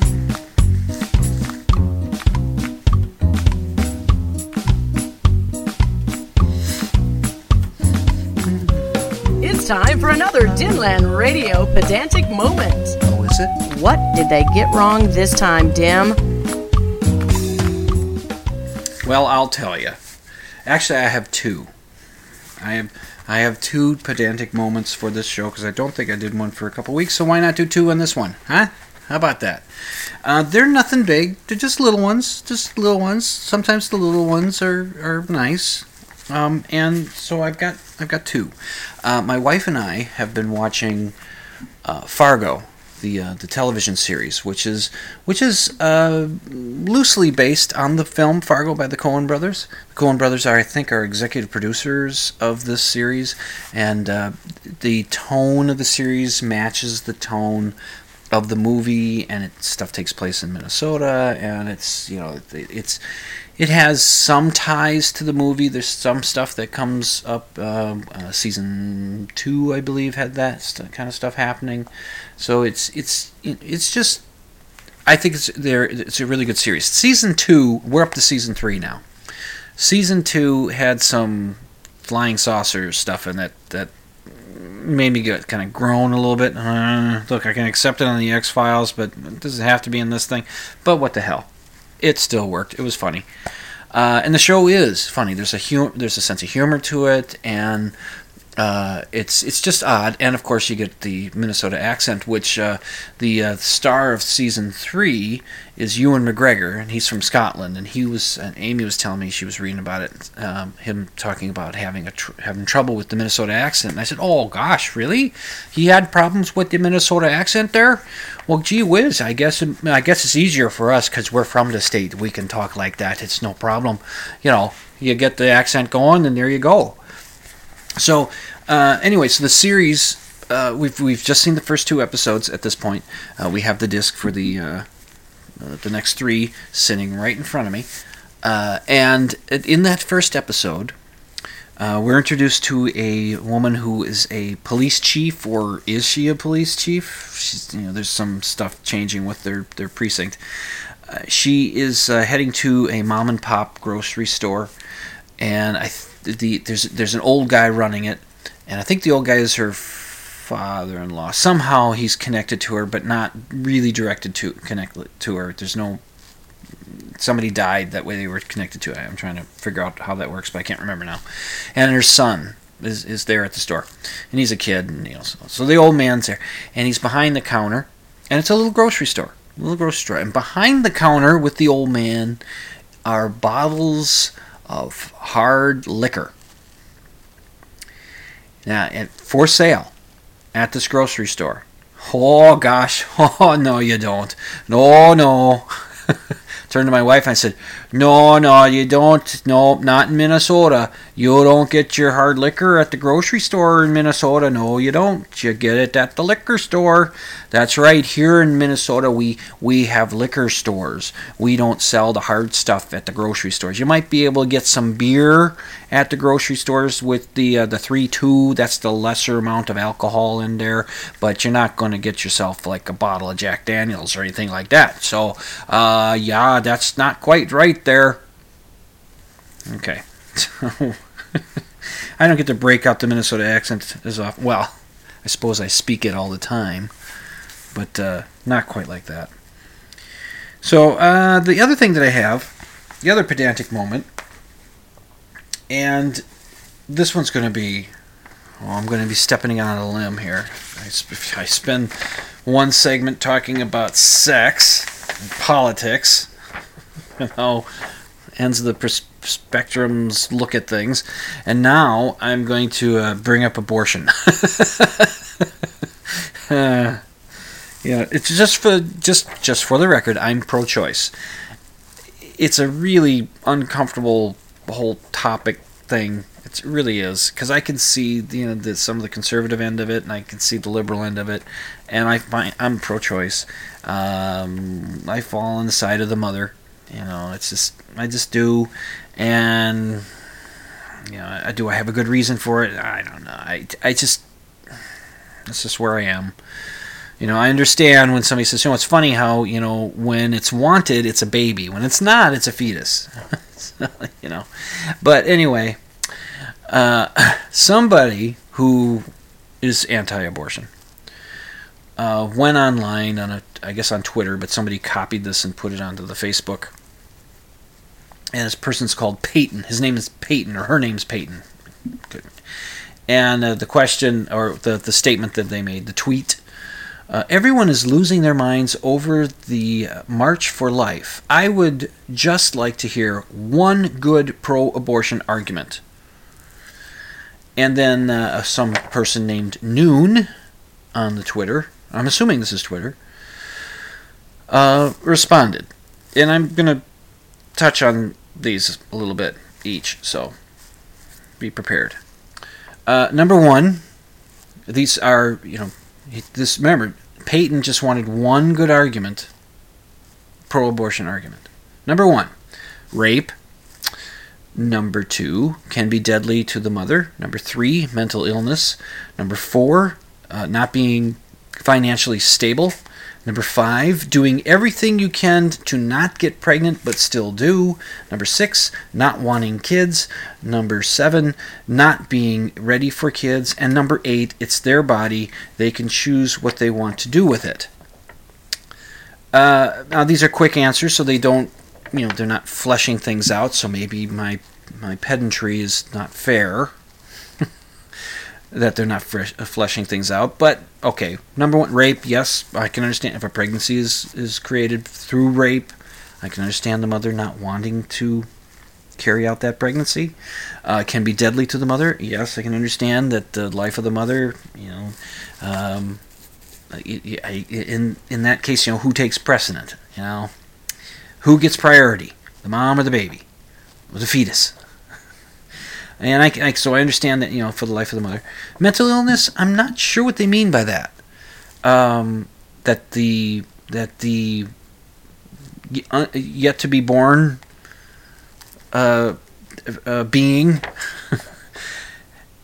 It's time for another Dimland Radio pedantic moment. Oh, is it? What did they get wrong this time, Dim? Well, I'll tell you. Actually, I have two. I have I have two pedantic moments for this show because I don't think I did one for a couple weeks. So why not do two on this one, huh? How about that? Uh, they're nothing big. They're just little ones. Just little ones. Sometimes the little ones are, are nice. Um, and so I've got I've got two. Uh, my wife and I have been watching uh, Fargo, the uh, the television series, which is which is uh, loosely based on the film Fargo by the Coen Brothers. The Coen Brothers are, I think, are executive producers of this series, and uh, the tone of the series matches the tone of the movie, and it, stuff takes place in Minnesota, and it's you know it, it's it has some ties to the movie. There's some stuff that comes up. Um, uh, season two, I believe, had that kind of stuff happening. So it's it's it's just. I think it's there. It's a really good series. Season two, we're up to season three now. Season two had some flying saucer stuff in that that made me get kind of groan a little bit. Uh, look, I can accept it on the X Files, but it doesn't have to be in this thing. But what the hell? It still worked. It was funny, uh, and the show is funny. There's a there's a sense of humor to it, and uh, it's it's just odd. And of course, you get the Minnesota accent, which uh, the uh, star of season three is Ewan McGregor, and he's from Scotland. And he was and Amy was telling me she was reading about it, um, him talking about having a tr- having trouble with the Minnesota accent. And I said, "Oh gosh, really? He had problems with the Minnesota accent there? Well, gee whiz, I guess I guess it's easier for us because we're from the state. We can talk like that. It's no problem. You know, you get the accent going, and there you go." So, uh, anyway, so the series uh, we've we've just seen the first two episodes at this point. Uh, we have the disc for the uh, uh, the next three sitting right in front of me, uh, and in that first episode, we're introduced to a woman who is a police chief, or is she a police chief? She's, you know, there's some stuff changing with their their precinct. She is heading to a mom and pop grocery store, and I the there's there's an old guy running it, and I think the old guy is her father-in-law. Somehow he's connected to her, but not really directed to connected to her. There's no somebody died that way they were connected to it. I'm trying to figure out how that works, but I can't remember now. And her son is, is there at the store, and he's a kid, and you know, so, so the old man's there, and he's behind the counter, and it's a little grocery store, little grocery store, and behind the counter with the old man are bottles of hard liquor. Now, for sale at this grocery store. Oh gosh, oh no, you don't. No, no. Turned to my wife and I said, No, no, you don't. No, not in Minnesota. You don't get your hard liquor at the grocery store in Minnesota. No, you don't. You get it at the liquor store. That's right. Here in Minnesota, we we have liquor stores. We don't sell the hard stuff at the grocery stores. You might be able to get some beer at the grocery stores with the uh, the three two. That's the lesser amount of alcohol in there, but you're not going to get yourself like a bottle of Jack Daniels or anything like that. So, uh, yeah, that's not quite right there. Okay. I don't get to break out the Minnesota accent as often. Well, I suppose I speak it all the time, but uh, not quite like that. So uh, the other thing that I have, the other pedantic moment, and this one's going to be, oh, I'm going to be stepping out on a limb here. I, sp- I spend one segment talking about sex and politics, how ends of the pers- spectrums look at things, and now I'm going to uh, bring up abortion. uh, yeah, it's just for just just for the record, I'm pro-choice. It's a really uncomfortable whole topic thing. It really is because I can see you know the, some of the conservative end of it, and I can see the liberal end of it, and I find I'm pro-choice. Um, I fall on the side of the mother. You know, it's just I just do, and you know, do I have a good reason for it? I don't know. I I just that's just where I am. You know, I understand when somebody says, you know, it's funny how, you know, when it's wanted, it's a baby. When it's not, it's a fetus. you know. But anyway, uh, somebody who is anti abortion uh, went online on a, I guess on Twitter, but somebody copied this and put it onto the Facebook. And this person's called Peyton. His name is Peyton, or her name's Peyton. Good. And uh, the question, or the, the statement that they made, the tweet uh, everyone is losing their minds over the March for Life. I would just like to hear one good pro abortion argument. And then uh, some person named Noon on the Twitter, I'm assuming this is Twitter, uh, responded. And I'm going to touch on these a little bit each, so be prepared. Uh, number one, these are, you know, this remember Peyton just wanted one good argument, pro-abortion argument. Number one, rape. Number two, can be deadly to the mother. Number three, mental illness. Number four, uh, not being financially stable. Number five, doing everything you can to not get pregnant but still do. Number six, not wanting kids. Number seven, not being ready for kids. And number eight, it's their body. They can choose what they want to do with it. Uh, now, these are quick answers, so they don't, you know, they're not fleshing things out. So maybe my my pedantry is not fair that they're not fresh, uh, fleshing things out. But okay, number one, rape. Yes, I can understand if a pregnancy is is created through rape. I can understand the mother not wanting to carry out that pregnancy. Uh, can be deadly to the mother. Yes, I can understand that the life of the mother. You know, um, in in that case, you know, who takes precedent? You know, who gets priority? The mom or the baby? Or the fetus? And I, I, so I understand that you know for the life of the mother, mental illness. I'm not sure what they mean by that. Um, that the that the uh, yet to be born uh, uh, being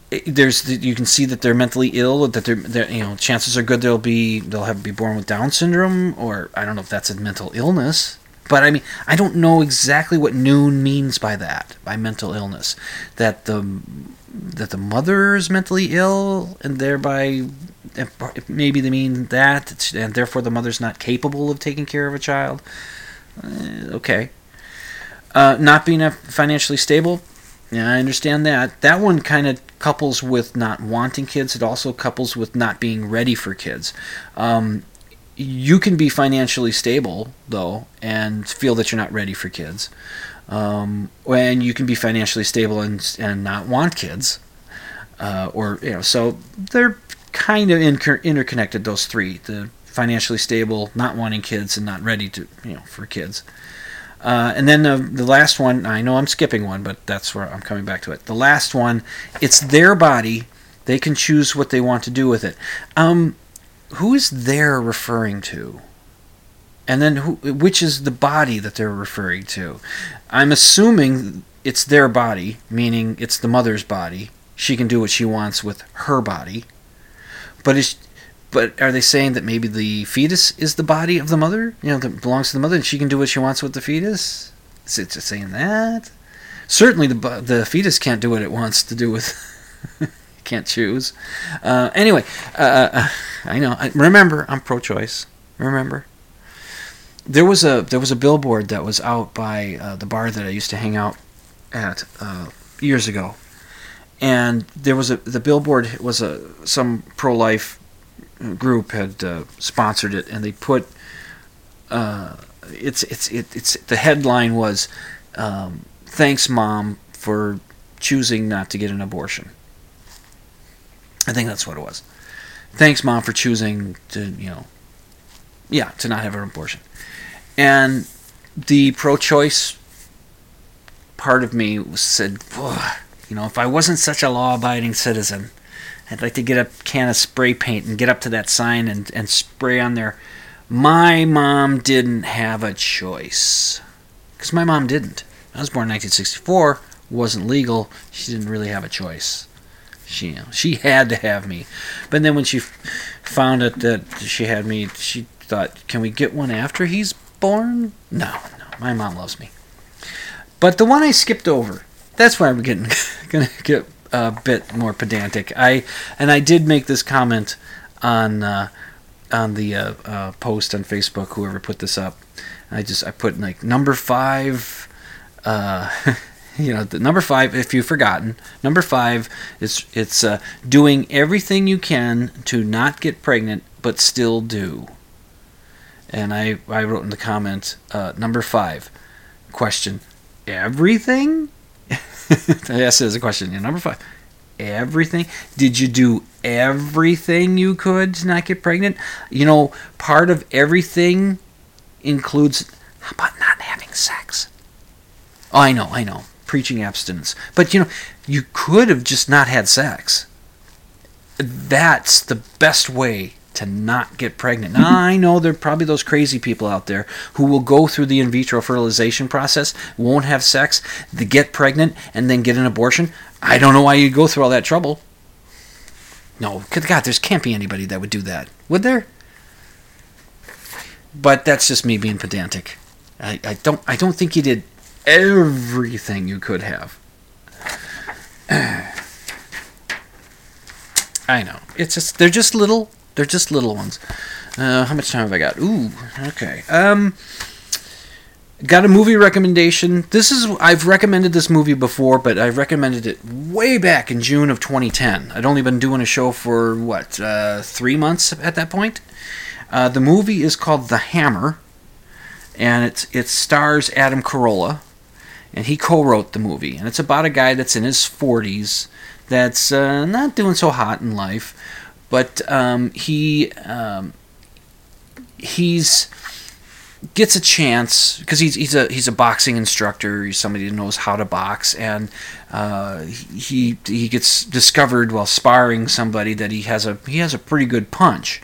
there's the, you can see that they're mentally ill that they're, they're, you know chances are good they'll be they'll have be born with down syndrome or i don't know if that's a mental illness but I mean, I don't know exactly what noon means by that, by mental illness. That the that the mother is mentally ill, and thereby maybe they mean that, and therefore the mother's not capable of taking care of a child. Uh, okay. Uh, not being financially stable, yeah, I understand that. That one kind of couples with not wanting kids. It also couples with not being ready for kids. Um, you can be financially stable though and feel that you're not ready for kids um, and you can be financially stable and, and not want kids uh, or you know so they're kind of inter- interconnected those three the financially stable not wanting kids and not ready to you know for kids Uh, and then the, the last one, I know I'm skipping one, but that's where I'm coming back to it. The last one, it's their body. They can choose what they want to do with it. Um, who is there referring to? And then who, which is the body that they're referring to? I'm assuming it's their body, meaning it's the mother's body. She can do what she wants with her body. But is but are they saying that maybe the fetus is the body of the mother? You know, that belongs to the mother, and she can do what she wants with the fetus? Is it just saying that? Certainly, the the fetus can't do what it wants to do with. can't choose. Uh, anyway, uh, uh, I know. Remember, I'm pro-choice. Remember. There was a there was a billboard that was out by uh, the bar that I used to hang out at uh, years ago, and there was a the billboard was a some pro-life group had uh, sponsored it, and they put it's it's it, it's the headline was um, thanks mom for choosing not to get an abortion. I think that's what it was. Thanks mom for choosing to you know yeah to not have an abortion, and the pro-choice part of me said, you know, if I wasn't such a law-abiding citizen, I'd like to get a can of spray paint and get up to that sign and, and spray on there. My mom didn't have a choice. Because my mom didn't. I was born in 1964, wasn't legal. She didn't really have a choice. She, she had to have me. But then when she found out that she had me, she thought, can we get one after he's born? No, no. My mom loves me. But the one I skipped over, that's where I'm getting gonna get a bit more pedantic. I and I did make this comment on uh, on the uh, uh, post on Facebook. Whoever put this up, I just I put like number five. You know, number five. If you've forgotten, number five is it's uh, doing everything you can to not get pregnant, but still do. And I I wrote in the comment uh, number five question everything yes, is a question. Yeah, number five. Everything? Did you do everything you could to not get pregnant? You know, part of everything includes how about not having sex? Oh, I know, I know. Preaching abstinence. But you know, you could have just not had sex. That's the best way to not get pregnant. Now, I know there are probably those crazy people out there who will go through the in vitro fertilization process, won't have sex, they get pregnant, and then get an abortion. I don't know why you go through all that trouble. No, good God, there can't be anybody that would do that, would there? But that's just me being pedantic. I, I don't I don't think you did everything you could have. I know. It's just they're just little they're just little ones. Uh, how much time have I got? Ooh, okay. Um, got a movie recommendation. This is I've recommended this movie before, but I recommended it way back in June of 2010. I'd only been doing a show for what uh, three months at that point. Uh, the movie is called The Hammer, and it's it stars Adam Carolla, and he co-wrote the movie. And it's about a guy that's in his 40s that's uh, not doing so hot in life, but um, he um, he's gets a chance because he's he's a he's a boxing instructor. He's somebody who knows how to box, and uh, he he gets discovered while sparring somebody that he has a he has a pretty good punch,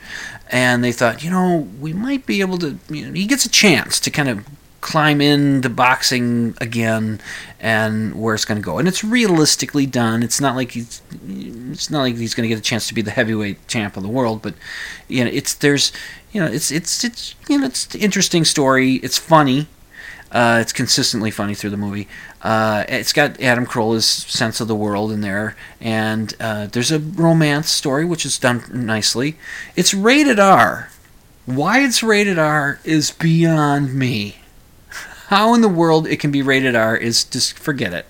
and they thought you know we might be able to. You know, he gets a chance to kind of climb into boxing again and where it's going to go and it's realistically done it's not like he's it's not like he's going to get a chance to be the heavyweight champ of the world but you know it's there's you know it's it's it's you know it's interesting story it's funny uh, it's consistently funny through the movie. Uh, it's got Adam Carolla's sense of the world in there, and uh, there's a romance story which is done nicely. It's rated R. Why it's rated R is beyond me how in the world it can be rated R is just forget it.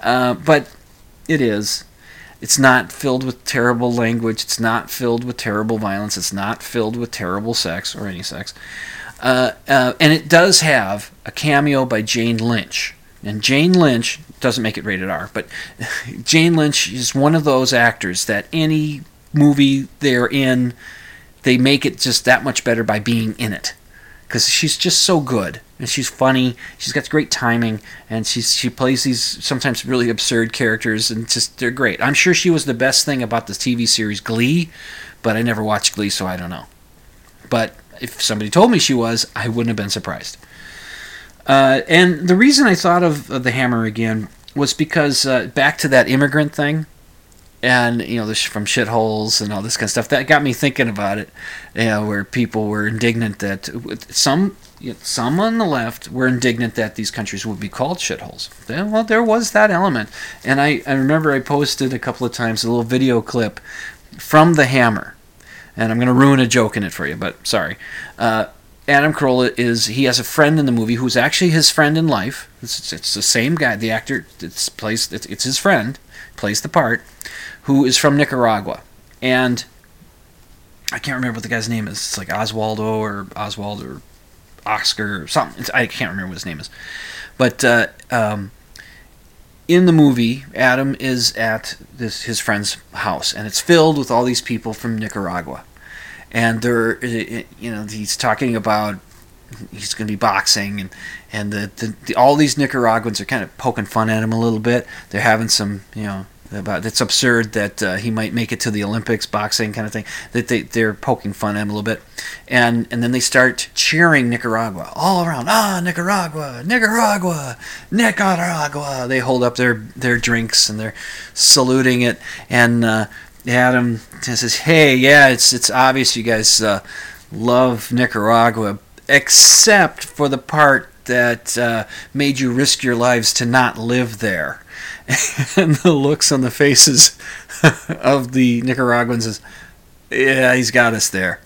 Uh, but it is. It's not filled with terrible language. It's not filled with terrible violence. It's not filled with terrible sex or any sex. Uh, uh, and it does have a cameo by Jane Lynch. And Jane Lynch doesn't make it rated R, but Jane Lynch is one of those actors that any movie they're in, they make it just that much better by being in it. Because she's just so good and she's funny. She's got great timing, and she's she plays these sometimes really absurd characters, and just they're great. I'm sure she was the best thing about the TV series Glee, but I never watched Glee, so I don't know. But if somebody told me she was, I wouldn't have been surprised. Uh, and the reason I thought of, of the Hammer again was because uh, back to that immigrant thing, and you know, from shitholes and all this kind of stuff. That got me thinking about it. You know, where people were indignant that some some on the left were indignant that these countries would be called shitholes. Well, there was that element, and I, I remember I posted a couple of times a little video clip from The Hammer, and I'm going to ruin a joke in it for you, but sorry. Uh, Adam Carolla is he has a friend in the movie who's actually his friend in life. It's, it's the same guy. The actor it's plays it's, it's his friend plays the part who is from Nicaragua, and I can't remember what the guy's name is. It's like Oswaldo or Oswald or Oscar or something. I can't remember what his name is, but uh, um, in the movie, Adam is at this his friend's house, and it's filled with all these people from Nicaragua, and they're you know he's talking about he's going to be boxing and and the, the, the, all these Nicaraguans are kind of poking fun at him a little bit. They're having some you know about it's absurd that uh, he might make it to the Olympics, boxing kind of thing. That they they're poking fun at him a little bit, and and then they start cheering Nicaragua all around. Ah, Nicaragua, Nicaragua, Nicaragua. They hold up their their drinks and they're saluting it, and uh, Adam says, "Hey, yeah, it's it's obvious you guys uh, love Nicaragua, except for the part." That uh, made you risk your lives to not live there. and the looks on the faces of the Nicaraguans is, yeah, he's got us there.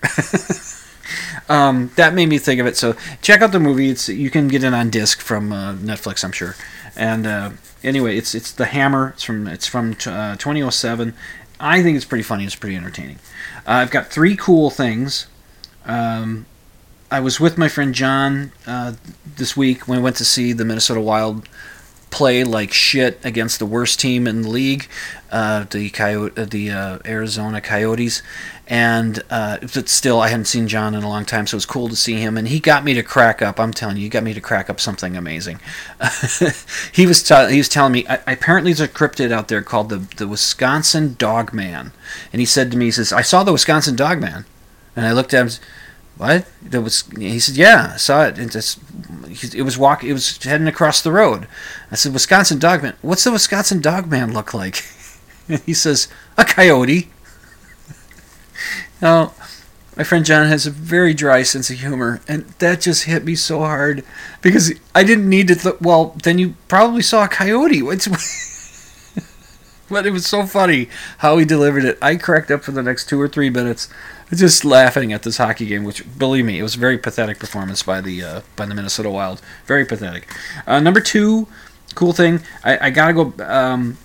um, that made me think of it. So check out the movie. It's you can get it on disc from uh, Netflix, I'm sure. And uh, anyway, it's it's The Hammer. It's from it's from uh, 2007. I think it's pretty funny. It's pretty entertaining. Uh, I've got three cool things. Um, I was with my friend John uh, this week when we went to see the Minnesota Wild play like shit against the worst team in the league, uh, the Coyote, uh, the uh, Arizona Coyotes, and uh, but still I hadn't seen John in a long time, so it was cool to see him, and he got me to crack up. I'm telling you, he got me to crack up something amazing. he was t- he was telling me I, apparently there's a cryptid out there called the the Wisconsin Dog Man, and he said to me, he says I saw the Wisconsin Dog Man, and I looked at him. What? There was. He said, "Yeah, I saw it. It, was walk. It was heading across the road." I said, "Wisconsin Dogman. What's the Wisconsin Dogman look like?" he says, "A coyote." now, my friend John has a very dry sense of humor, and that just hit me so hard because I didn't need to. Th- well, then you probably saw a coyote. but it was so funny how he delivered it. I cracked up for the next two or three minutes just laughing at this hockey game, which believe me, it was a very pathetic performance by the uh, by the Minnesota Wild. Very pathetic. Uh, number two, cool thing. I, I gotta go. Um,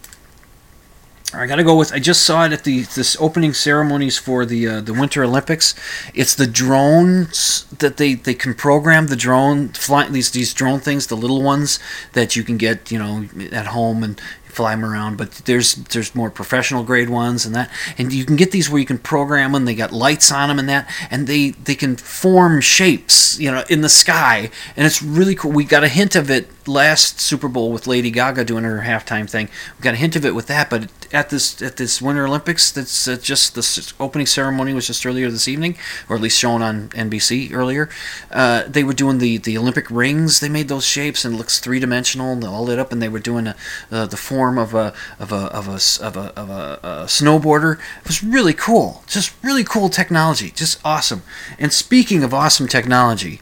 I gotta go with. I just saw it at the this opening ceremonies for the uh, the Winter Olympics. It's the drones that they, they can program the drone fly these these drone things, the little ones that you can get you know at home and fly them around. But there's there's more professional grade ones and that, and you can get these where you can program them. They got lights on them and that, and they they can form shapes, you know, in the sky, and it's really cool. We got a hint of it last Super Bowl with Lady Gaga doing her halftime thing. We got a hint of it with that, but at this at this Winter Olympics, that's uh, just the opening ceremony was just earlier this evening, or at least shown on NBC earlier. Uh, they were doing the the Olympic rings. They made those shapes and it looks three dimensional and all lit up, and they were doing a, uh, the form of a of a of a of a, of a, a snowboarder. It was really cool. Just really cool technology. Just awesome. And speaking of awesome technology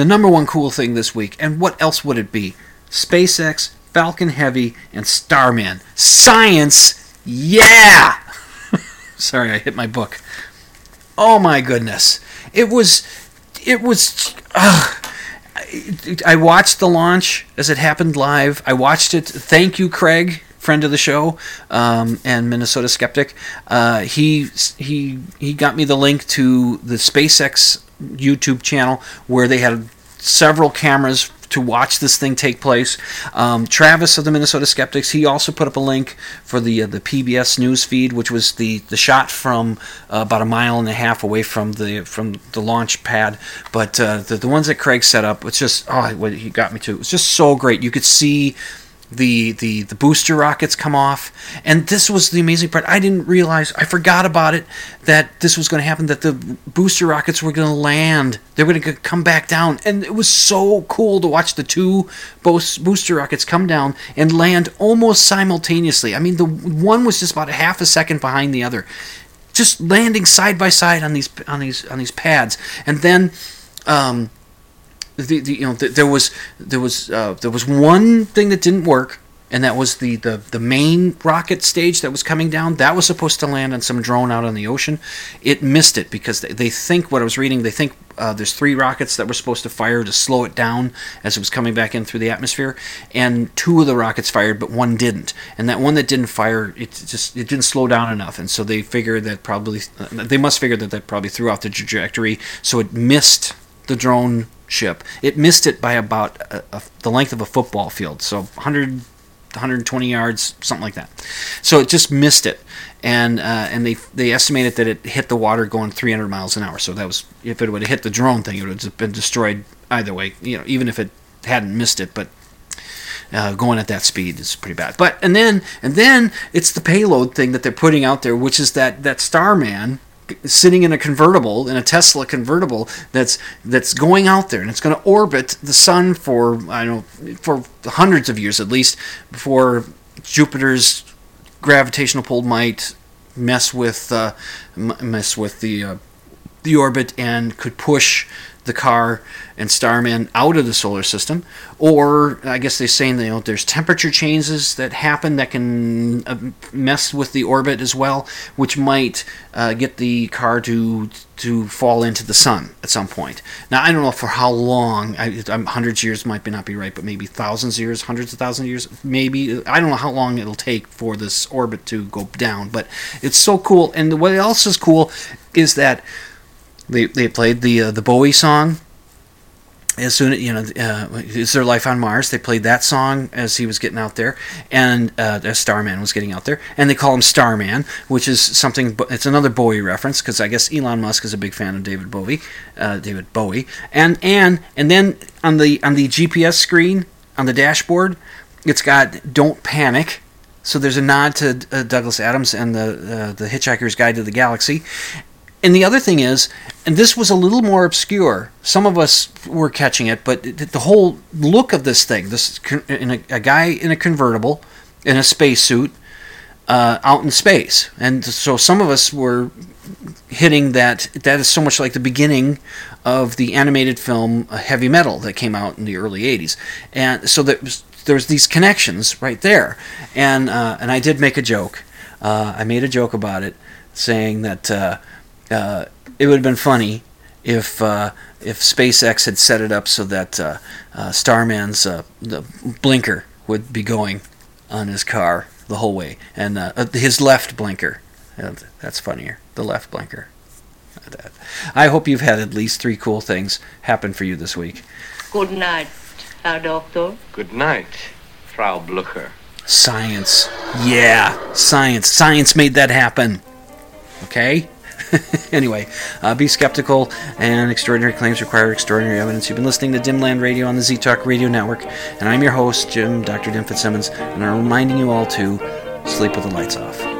the number one cool thing this week, and what else would it be? SpaceX, Falcon Heavy, and Starman. Science, yeah! Sorry, I hit my book. Oh my goodness. It was. It was. I watched the launch as it happened live. I watched it. Thank you, Craig, friend of the show, um, and Minnesota skeptic. Uh, he he he got me the link to the SpaceX YouTube channel where they had several cameras to watch this thing take place. Um, Travis of the Minnesota Skeptics, he also put up a link for the uh, the PBS news feed, which was the, the shot from uh, about a mile and a half away from the from the launch pad. But uh, the the ones that Craig set up, it's just oh, he got me to. It was just so great. You could see the the the booster rockets come off. And this was the amazing part. I didn't realize i forgot about it that this was going to happen that the booster rockets were going to land. They were going to come back down. And it was so cool to watch the two booster rockets come down and land almost simultaneously. I mean the one was just about a half a second behind the other. Just landing side by side on these on these on these pads. And then um the, the, you know th- there was there was uh, there was one thing that didn't work and that was the, the the main rocket stage that was coming down. That was supposed to land on some drone out on the ocean. It missed it because they, they think what i was reading they think uh, there's three rockets that were supposed to fire to slow it down as it was coming back in through the atmosphere and two of the rockets fired but one didn't. And that one that didn't fire it just it didn't slow down enough. And so they figured that probably they must figure that that probably threw off the trajectory. So it missed the drone ship. It missed it by about a, a, the length of a football field, so 100, 120 yards, something like that. So it just missed it, and uh, and they they estimated that it hit the water going 300 miles an hour. So that was if it would have hit the drone thing, it would have been destroyed either way. You know, even if it hadn't missed it, but uh, going at that speed is pretty bad. But and then and then it's the payload thing that they're putting out there, which is that that Starman sitting in a convertible in a Tesla convertible that's that's going out there and it's going to orbit the sun for I don't know for hundreds of years at least before Jupiter's gravitational pull might mess with uh, mess with the uh, the orbit and could push the car and Starman out of the solar system, or I guess they're saying you know there's temperature changes that happen that can uh, mess with the orbit as well, which might uh, get the car to to fall into the sun at some point. Now I don't know for how long. I, I'm, hundreds of years might be not be right, but maybe thousands of years, hundreds of thousands of years, maybe. I don't know how long it'll take for this orbit to go down, but it's so cool. And what else is cool is that they, they played the uh, the Bowie song. As soon as you know, uh, "Is There Life on Mars?" They played that song as he was getting out there, and uh, as Starman was getting out there, and they call him Starman, which is something. It's another Bowie reference because I guess Elon Musk is a big fan of David Bowie, uh, David Bowie, and and and then on the on the GPS screen on the dashboard, it's got "Don't Panic." So there's a nod to uh, Douglas Adams and the uh, the Hitchhiker's Guide to the Galaxy, and the other thing is, and this was a little more obscure. Some of us were catching it, but the whole look of this thing, this in a, a guy in a convertible, in a spacesuit, uh, out in space, and so some of us were hitting that. That is so much like the beginning of the animated film uh, Heavy Metal that came out in the early '80s, and so that there's these connections right there. And uh, and I did make a joke. Uh, I made a joke about it, saying that uh, it would have been funny if uh, if SpaceX had set it up so that uh, uh Starman's uh, the blinker would be going on his car the whole way, and uh, his left blinker. that's funnier. The left blinker. I hope you've had at least three cool things happen for you this week. Good night, Herr Doctor. Good night, Frau Blucher. Science. Yeah, science. Science made that happen. Okay? anyway, uh, be skeptical, and extraordinary claims require extraordinary evidence. You've been listening to Dimland Radio on the Z Talk Radio Network, and I'm your host, Jim, Dr. Dim Fitzsimmons, and I'm reminding you all to sleep with the lights off.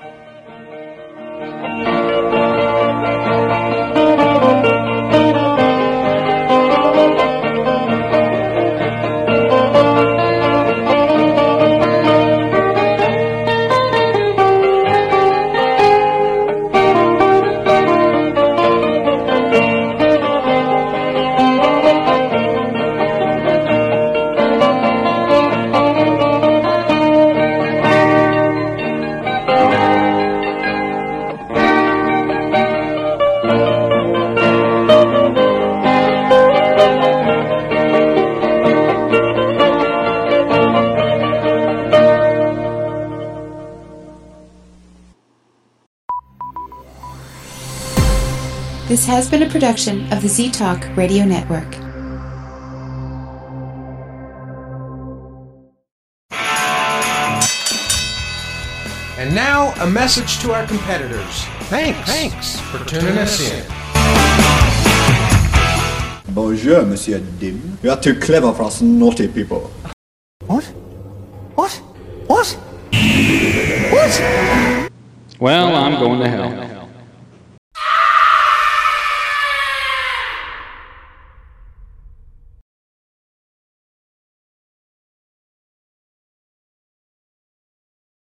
Been a production of the Z Talk Radio Network. And now, a message to our competitors. Thanks. Thanks for tuning us in. Bonjour, Monsieur Dim. You are too clever for us naughty people.